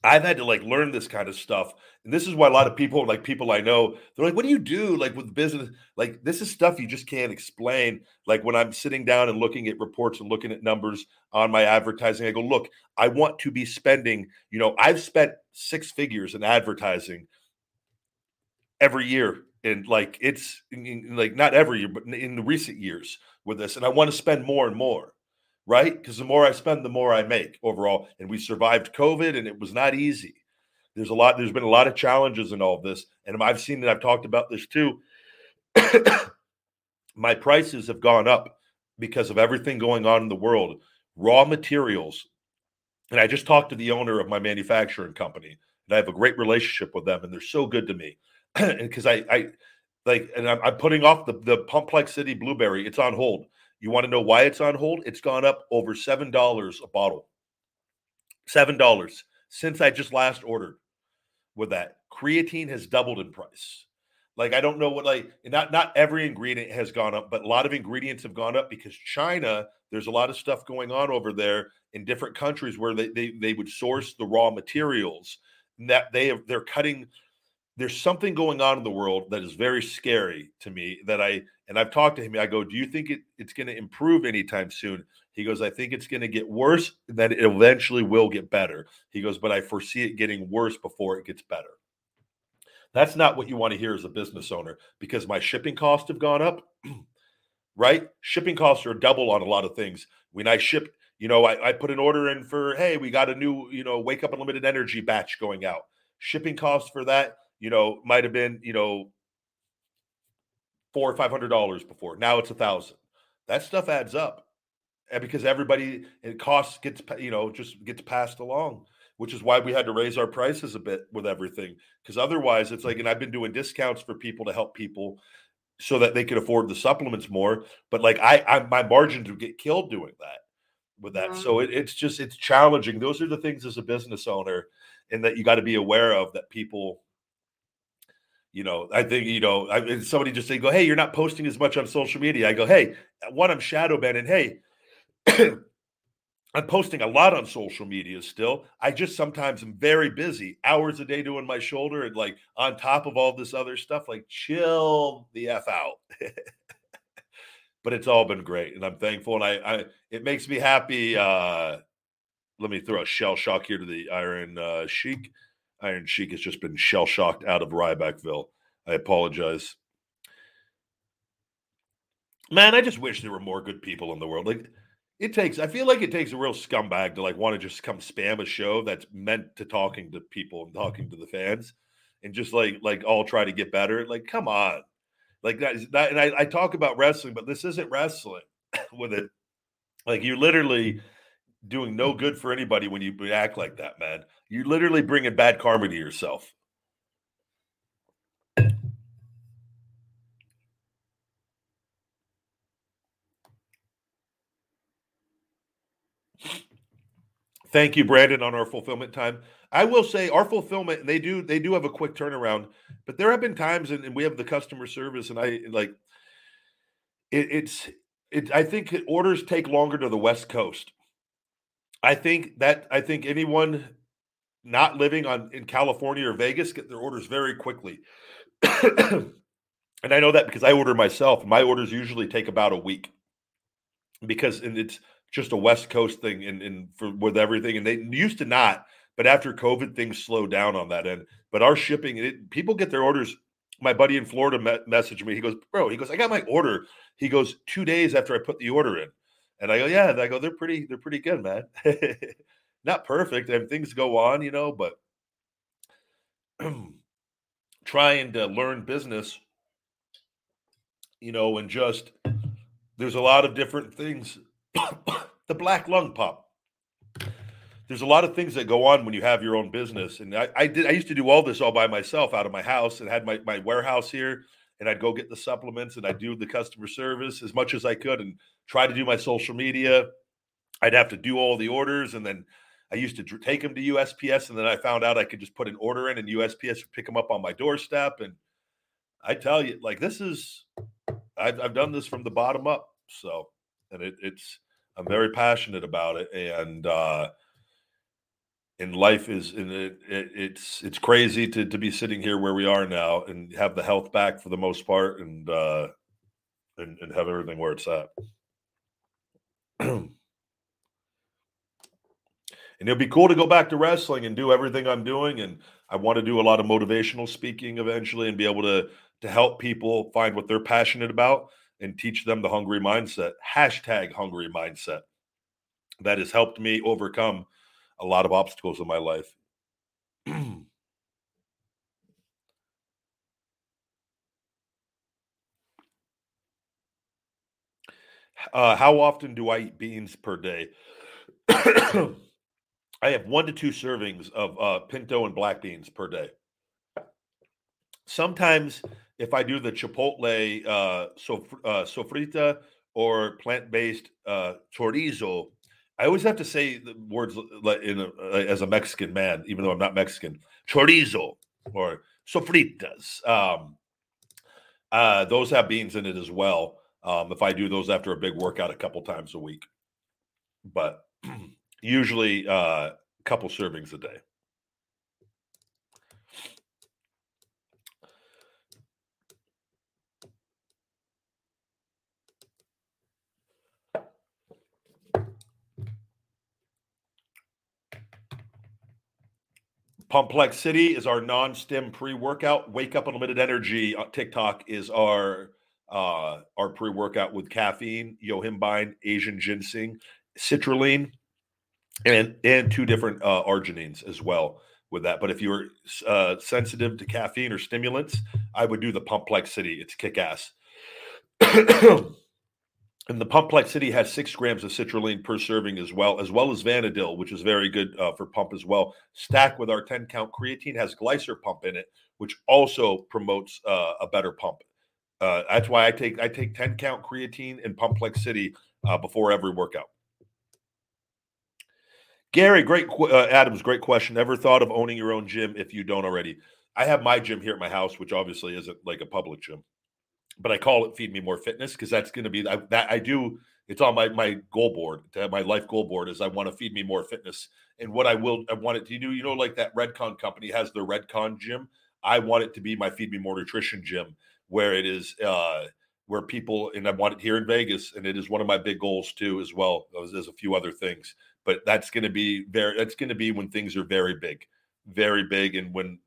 I've had to like learn this kind of stuff. And this is why a lot of people, like people I know, they're like, what do you do like with business? Like, this is stuff you just can't explain. Like, when I'm sitting down and looking at reports and looking at numbers on my advertising, I go, look, I want to be spending, you know, I've spent six figures in advertising every year. And like, it's in, in, like not every year, but in the recent years with this. And I want to spend more and more right? Because the more I spend, the more I make overall. And we survived COVID, and it was not easy. There's a lot. There's been a lot of challenges in all of this, and I've seen that. I've talked about this too. My prices have gone up because of everything going on in the world. Raw materials, and I just talked to the owner of my manufacturing company, and I have a great relationship with them, and they're so good to me. because I, I like, and I'm, I'm putting off the the City blueberry. It's on hold. You want to know why it's on hold? It's gone up over seven dollars a bottle. Seven dollars since I just last ordered. With that, creatine has doubled in price. Like I don't know what like not not every ingredient has gone up, but a lot of ingredients have gone up because China. There's a lot of stuff going on over there in different countries where they they, they would source the raw materials that they have, they're cutting there's something going on in the world that is very scary to me that I and I've talked to him. I go, do you think it, it's going to improve anytime soon? He goes, I think it's going to get worse, and then it eventually will get better. He goes, but I foresee it getting worse before it gets better. That's not what you want to hear as a business owner because my shipping costs have gone up, right? Shipping costs are double on a lot of things. When I ship, you know, I, I put an order in for, hey, we got a new, you know, wake up unlimited energy batch going out. Shipping costs for that you know, might have been, you know, four or five hundred dollars before. Now it's a thousand. That stuff adds up. And because everybody it costs gets you know just gets passed along, which is why we had to raise our prices a bit with everything. Because otherwise, it's like, and I've been doing discounts for people to help people so that they could afford the supplements more. But like I, I my margins would get killed doing that with that. Mm-hmm. So it, it's just it's challenging. Those are the things as a business owner, and that you got to be aware of that people you know, I think, you know, I, somebody just say, go, hey, you're not posting as much on social media. I go, hey, one, I'm shadow banning. Hey, I'm posting a lot on social media still. I just sometimes am very busy, hours a day doing my shoulder and like on top of all this other stuff, like chill the F out. but it's all been great. And I'm thankful. And I, I it makes me happy. Uh, let me throw a shell shock here to the Iron uh, Sheik. Iron Sheik has just been shell shocked out of Rybackville. I apologize. Man, I just wish there were more good people in the world. Like it takes, I feel like it takes a real scumbag to like want to just come spam a show that's meant to talking to people and talking to the fans and just like like all try to get better. Like, come on. Like that is that, and I, I talk about wrestling, but this isn't wrestling with it. Like you're literally doing no good for anybody when you act like that, man. You're literally bringing bad karma to yourself. Thank you, Brandon, on our fulfillment time. I will say our fulfillment, they do they do have a quick turnaround, but there have been times and, we have the customer service, and I like it, it's it I think orders take longer to the West Coast. I think that I think anyone not living on in California or Vegas get their orders very quickly. and I know that because I order myself. My orders usually take about a week because it's just a West Coast thing and, and for with everything. And they used to not, but after COVID, things slowed down on that end. But our shipping, it, people get their orders. My buddy in Florida me- messaged me. He goes, "Bro," he goes, "I got my order." He goes, two days after I put the order in. And I go, yeah. And I go, they're pretty, they're pretty good, man. Not perfect, and things go on, you know, but trying to learn business, you know, and just there's a lot of different things. the black lung pop. There's a lot of things that go on when you have your own business. And I, I did I used to do all this all by myself out of my house and had my, my warehouse here and I'd go get the supplements and I'd do the customer service as much as I could and try to do my social media. I'd have to do all the orders and then I used to take them to USPS and then I found out I could just put an order in and USPS would pick them up on my doorstep. And I tell you, like this is, I've, I've done this from the bottom up. So, and it, it's, I'm very passionate about it. And, uh, and life is and it, it, it's it's crazy to to be sitting here where we are now and have the health back for the most part and uh and, and have everything where it's at and it'll be cool to go back to wrestling and do everything i'm doing and i want to do a lot of motivational speaking eventually and be able to to help people find what they're passionate about and teach them the hungry mindset hashtag hungry mindset that has helped me overcome a lot of obstacles in my life. uh, how often do I eat beans per day? I have one to two servings of uh, pinto and black beans per day. Sometimes, if I do the chipotle uh, sof- uh, sofrita or plant-based uh, chorizo, I always have to say the words in a, as a Mexican man, even though I'm not Mexican. Chorizo or sofritas. Um, uh, those have beans in it as well. Um, if I do those after a big workout a couple times a week, but usually uh, a couple servings a day. Pumplex City is our non-stim pre-workout. Wake Up Unlimited Energy TikTok is our uh, our pre-workout with caffeine, yohimbine, Asian ginseng, citrulline, and and two different uh, arginines as well with that. But if you're uh, sensitive to caffeine or stimulants, I would do the Pumplex City. It's kick ass. and the Pumplex City has six grams of citrulline per serving as well, as well as Vanadyl, which is very good uh, for pump as well. Stack with our 10 count creatine has GlycerPump in it, which also promotes uh, a better pump. Uh, that's why I take I take 10 count creatine and Pumplex City uh, before every workout. Gary, great uh, Adams, great question. Ever thought of owning your own gym if you don't already? I have my gym here at my house, which obviously isn't like a public gym, but I call it Feed Me More Fitness because that's going to be I, that I do. It's on my my goal board. My life goal board is I want to feed me more fitness, and what I will I want it to do. You know, like that Redcon company has their Redcon gym. I want it to be my Feed Me More Nutrition gym where it is uh, where people and I want it here in Vegas, and it is one of my big goals too, as well. There's, a few other things, but that's going to be very. That's going to be when things are very big, very big, and when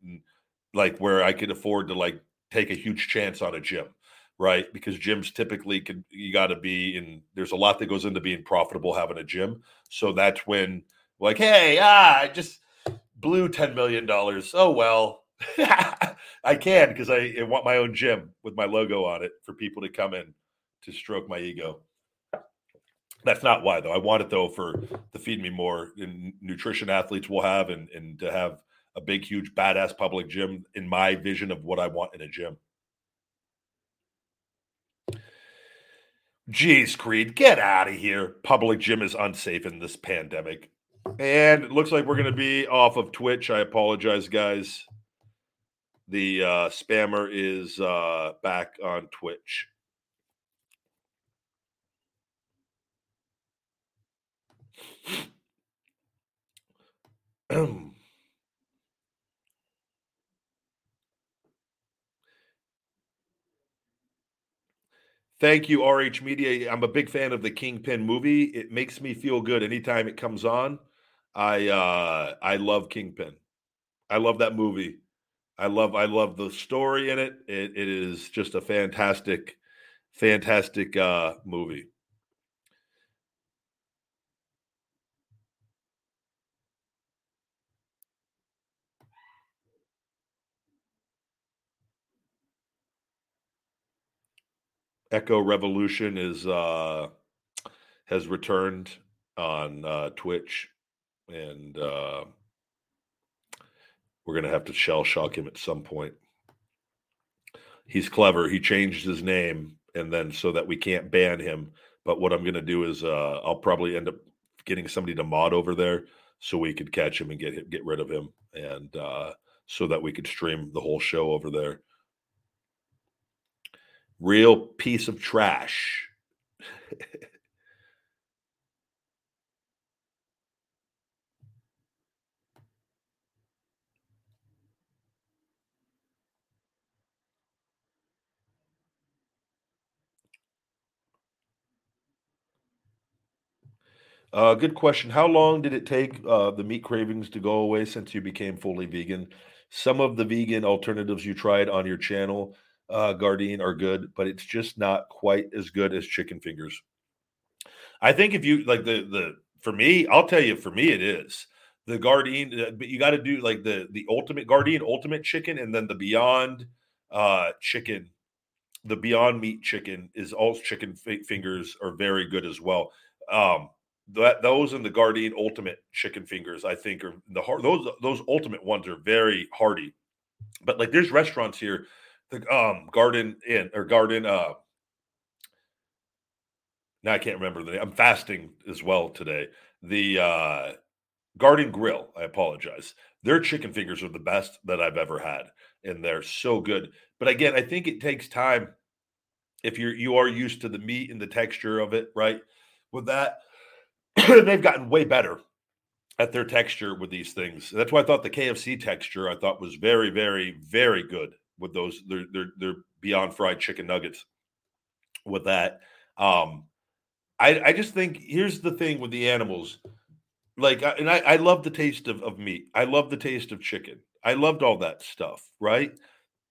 like where I could afford to like take a huge chance on a gym, right? Because gyms typically can you got to be in. There's a lot that goes into being profitable having a gym, so that's when like, hey, ah, I just blew ten million dollars. Oh well, I can because I, I want my own gym with my logo on it for people to come in to stroke my ego. That's not why though. I want it though for the feed me more nutrition athletes will have and and to have a big, huge, badass public gym in my vision of what I want in a gym. Jeez, Creed, get out of here. Public gym is unsafe in this pandemic. And it looks like we're going to be off of Twitch. I apologize, guys. The uh, spammer is uh, back on Twitch. Thank you, RH Media. I'm a big fan of the Kingpin movie. It makes me feel good anytime it comes on. I uh I love Kingpin. I love that movie. I love I love the story in it. It, it is just a fantastic, fantastic uh, movie. Echo Revolution is uh, has returned on uh, Twitch, and uh, we're going to have to shell shock him at some point. He's clever. He changed his name, and then so that we can't ban him. But what I'm going to do is uh, I'll probably end up getting somebody to mod over there so we could catch him and get get rid of him, and uh, so that we could stream the whole show over there. Real piece of trash. Uh, good question. How long did it take uh, the meat cravings to go away since you became fully vegan? Some of the vegan alternatives you tried on your channel, uh, Gardein, are good, but it's just not quite as good as chicken fingers. I think if you like the the for me, I'll tell you, for me, it is the Gardein. Uh, but you got to do like the the ultimate Gardein ultimate chicken, and then the Beyond uh, chicken. The Beyond Meat chicken is all chicken f- fingers are very good as well. Um, that those and the Gardein Ultimate chicken fingers, I think, are the hard. Those those ultimate ones are very hearty. But like, there's restaurants here, the um Garden Inn or Garden. Uh, now I can't remember the name. I'm fasting as well today. The uh, Garden Grill. I apologize. Their chicken fingers are the best that I've ever had, and they're so good. But again, I think it takes time if you're you are used to the meat and the texture of it, right? With that, they've gotten way better at their texture with these things. That's why I thought the KFC texture I thought was very, very, very good with those. They're they're, they're beyond fried chicken nuggets. With that, um, I I just think here's the thing with the animals, like, and I I love the taste of of meat. I love the taste of chicken. I loved all that stuff. Right.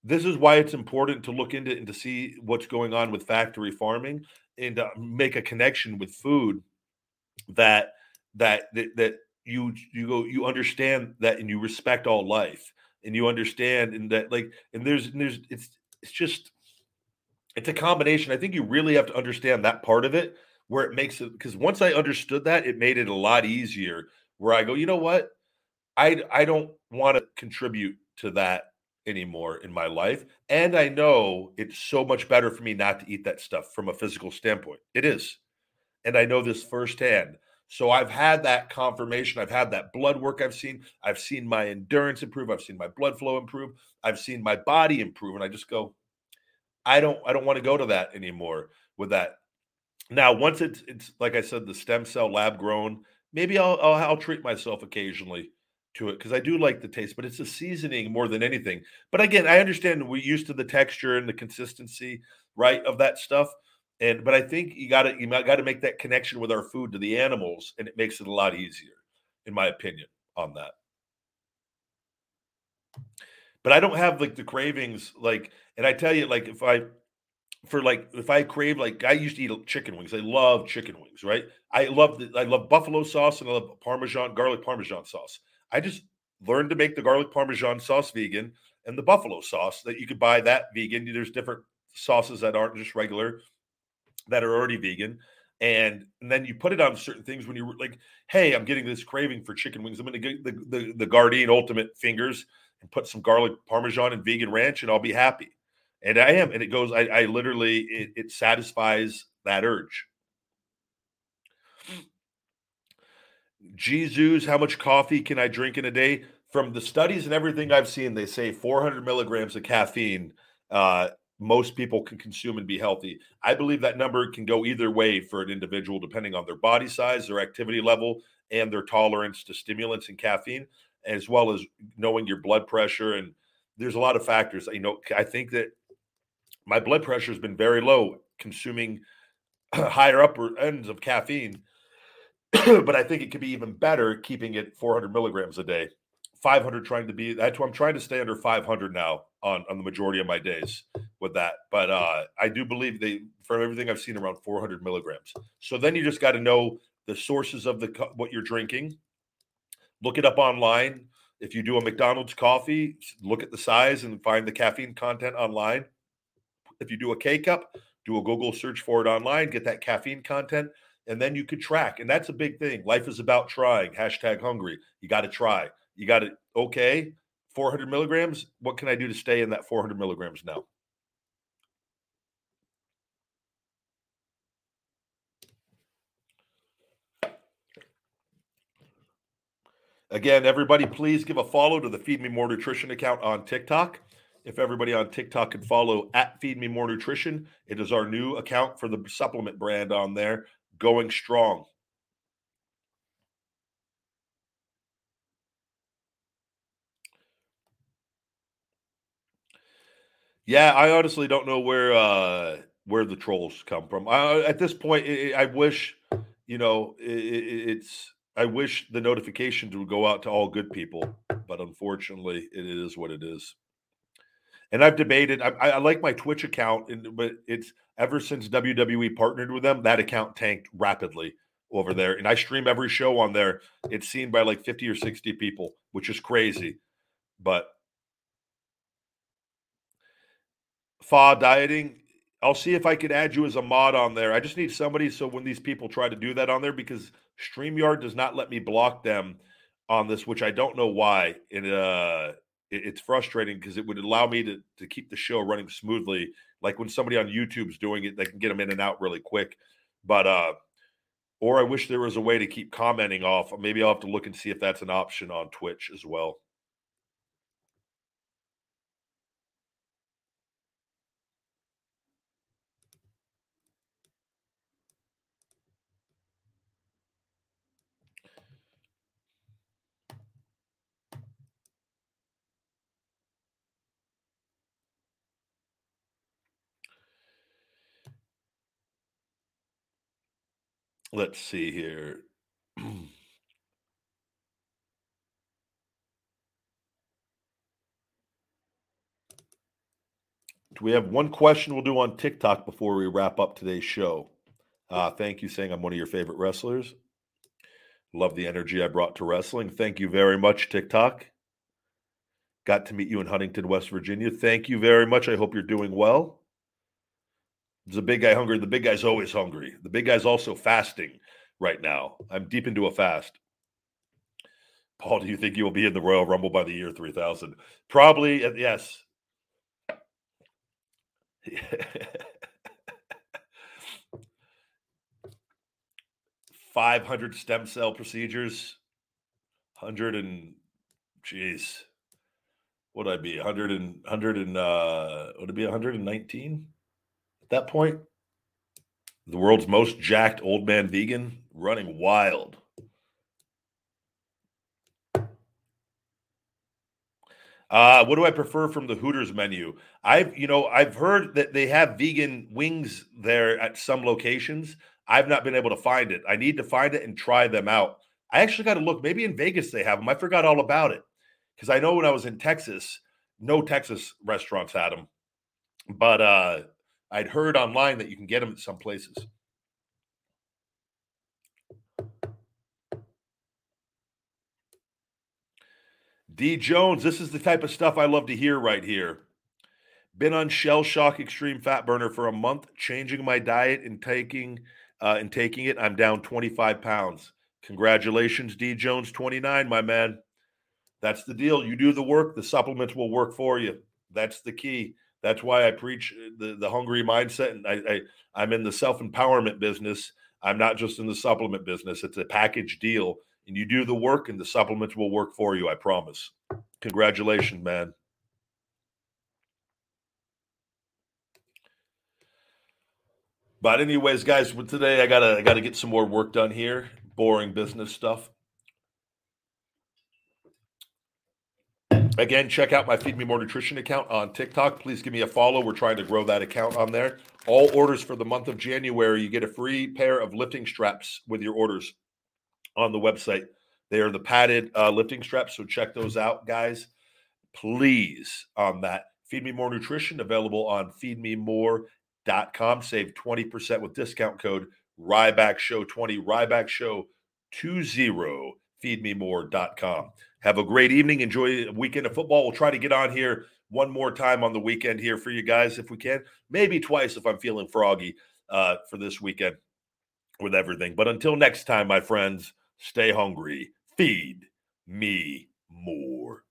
This is why it's important to look into and to see what's going on with factory farming and uh, make a connection with food that that that, that you you go you understand that and you respect all life and you understand and that like and there's and there's it's it's just it's a combination. I think you really have to understand that part of it where it makes it because once i understood that it made it a lot easier where i go you know what? I i don't want to contribute to that anymore in my life and i know it's so much better for me not to eat that stuff from a physical standpoint. It is and I know this firsthand. So I've had that confirmation. I've had that blood work I've seen. I've seen my endurance improve. I've seen my blood flow improve. I've seen my body improve. And I just go, I don't, I don't want to go to that anymore with that. Now, once it's, it's like I said, the stem cell lab grown, maybe I'll, I'll, I'll treat myself occasionally to it because I do like the taste, but it's a seasoning more than anything. But again, I understand we're used to the texture and the consistency, right, of that stuff. And but I think you got to you got to make that connection with our food to the animals, and it makes it a lot easier, in my opinion, on that. But I don't have like the cravings, like, and I tell you, like, if I for like if I crave like I used to eat chicken wings. I love chicken wings, right? I love the, I love buffalo sauce and I love parmesan garlic parmesan sauce. I just learned to make the garlic parmesan sauce vegan and the buffalo sauce that you could buy that vegan. There's different sauces that aren't just regular that are already vegan. And, and then you put it on certain things when you're like, hey, I'm getting this craving for chicken wings. I'm going to get the, the, the Gardein Ultimate Fingers and put some garlic parmesan and vegan ranch, and I'll be happy. And I am. And it goes, I, I literally, it, it satisfies that urge. Jesus, how much coffee can I drink in a day? From the studies and everything I've seen, they say 400 milligrams of caffeine uh, most people can consume and be healthy. I believe that number can go either way for an individual, depending on their body size, their activity level, and their tolerance to stimulants and caffeine, as well as knowing your blood pressure. And there's a lot of factors. You know, I think that my blood pressure has been very low, consuming higher upper ends of caffeine. but I think it could be even better keeping it 400 milligrams a day. 500 trying to be that's why I'm trying to stay under 500 now on on the majority of my days with that. But uh I do believe they from everything I've seen around 400 milligrams. So then you just got to know the sources of the what you're drinking. Look it up online. If you do a McDonald's coffee, look at the size and find the caffeine content online. If you do a K cup, do a Google search for it online, get that caffeine content, and then you could track. And that's a big thing. Life is about trying. Hashtag hungry. You got to try. You got it. Okay, 400 milligrams. What can I do to stay in that 400 milligrams now? Again, everybody, please give a follow to the Feed Me More Nutrition account on TikTok. If everybody on TikTok could follow at Feed Me More Nutrition, it is our new account for the supplement brand on there, going strong. Yeah, I honestly don't know where uh where the trolls come from. I, at this point, it, I wish, you know, it, it's I wish the notification would go out to all good people, but unfortunately, it is what it is. And I've debated. I, I like my Twitch account, and, but it's ever since WWE partnered with them, that account tanked rapidly over there. And I stream every show on there. It's seen by like 50 or 60 people, which is crazy. But Fa dieting, I'll see if I can add you as a mod on there. I just need somebody so when these people try to do that on there, because StreamYard does not let me block them on this, which I don't know why. It uh it, it's frustrating because it would allow me to to keep the show running smoothly. Like when somebody on YouTube's doing it, they can get them in and out really quick. But uh or I wish there was a way to keep commenting off. Maybe I'll have to look and see if that's an option on Twitch as well. Let's see here. Do we have one question we'll do on TikTok before we wrap up today's show? Uh, thank you, saying I'm one of your favorite wrestlers. Love the energy I brought to wrestling. Thank you very much, TikTok. Got to meet you in Huntington, West Virginia. Thank you very much. I hope you're doing well. Is the big guy hungry? The big guy's always hungry. The big guy's also fasting right now. I'm deep into a fast. Paul, do you think you will be in the Royal Rumble by the year 3000? Probably, uh, yes. 500 stem cell procedures, 100 and, jeez, would I be 100 and 100 and uh, would it be 119 at that point? The world's most jacked old man vegan running wild. Uh, what do I prefer from the Hooters menu? I've, you know, I've heard that they have vegan wings there at some locations. I've not been able to find it. I need to find it and try them out. I actually got to look. Maybe in Vegas they have them. I forgot all about it because I know when I was in Texas, no Texas restaurants had them, but uh, I'd heard online that you can get them at some places. D Jones, this is the type of stuff I love to hear right here. Been on Shell Shock Extreme Fat Burner for a month, changing my diet and taking uh, and taking it. I'm down 25 pounds. Congratulations, D Jones 29, my man. That's the deal. You do the work, the supplements will work for you. That's the key. That's why I preach uh, the, the hungry mindset. And I, I I'm in the self empowerment business. I'm not just in the supplement business. It's a package deal and you do the work, and the supplements will work for you. I promise. Congratulations, man. But anyways, guys, today I gotta I gotta get some more work done here. Boring business stuff. Again, check out my Feed Me More Nutrition account on TikTok. Please give me a follow. We're trying to grow that account on there. All orders for the month of January, you get a free pair of lifting straps with your orders on the website. They are the padded uh, lifting straps, so check those out, guys. Please on that. Feed Me More Nutrition available on feedmemore.com. Save 20% with discount code Ryback Show 20 Ryback Show 20 feedmemore.com. Have a great evening. Enjoy a weekend of football. We'll try to get on here one more time on the weekend here for you guys if we can. Maybe twice if I'm feeling froggy uh, for this weekend with everything. But until next time, my friends, Stay hungry. Feed me more.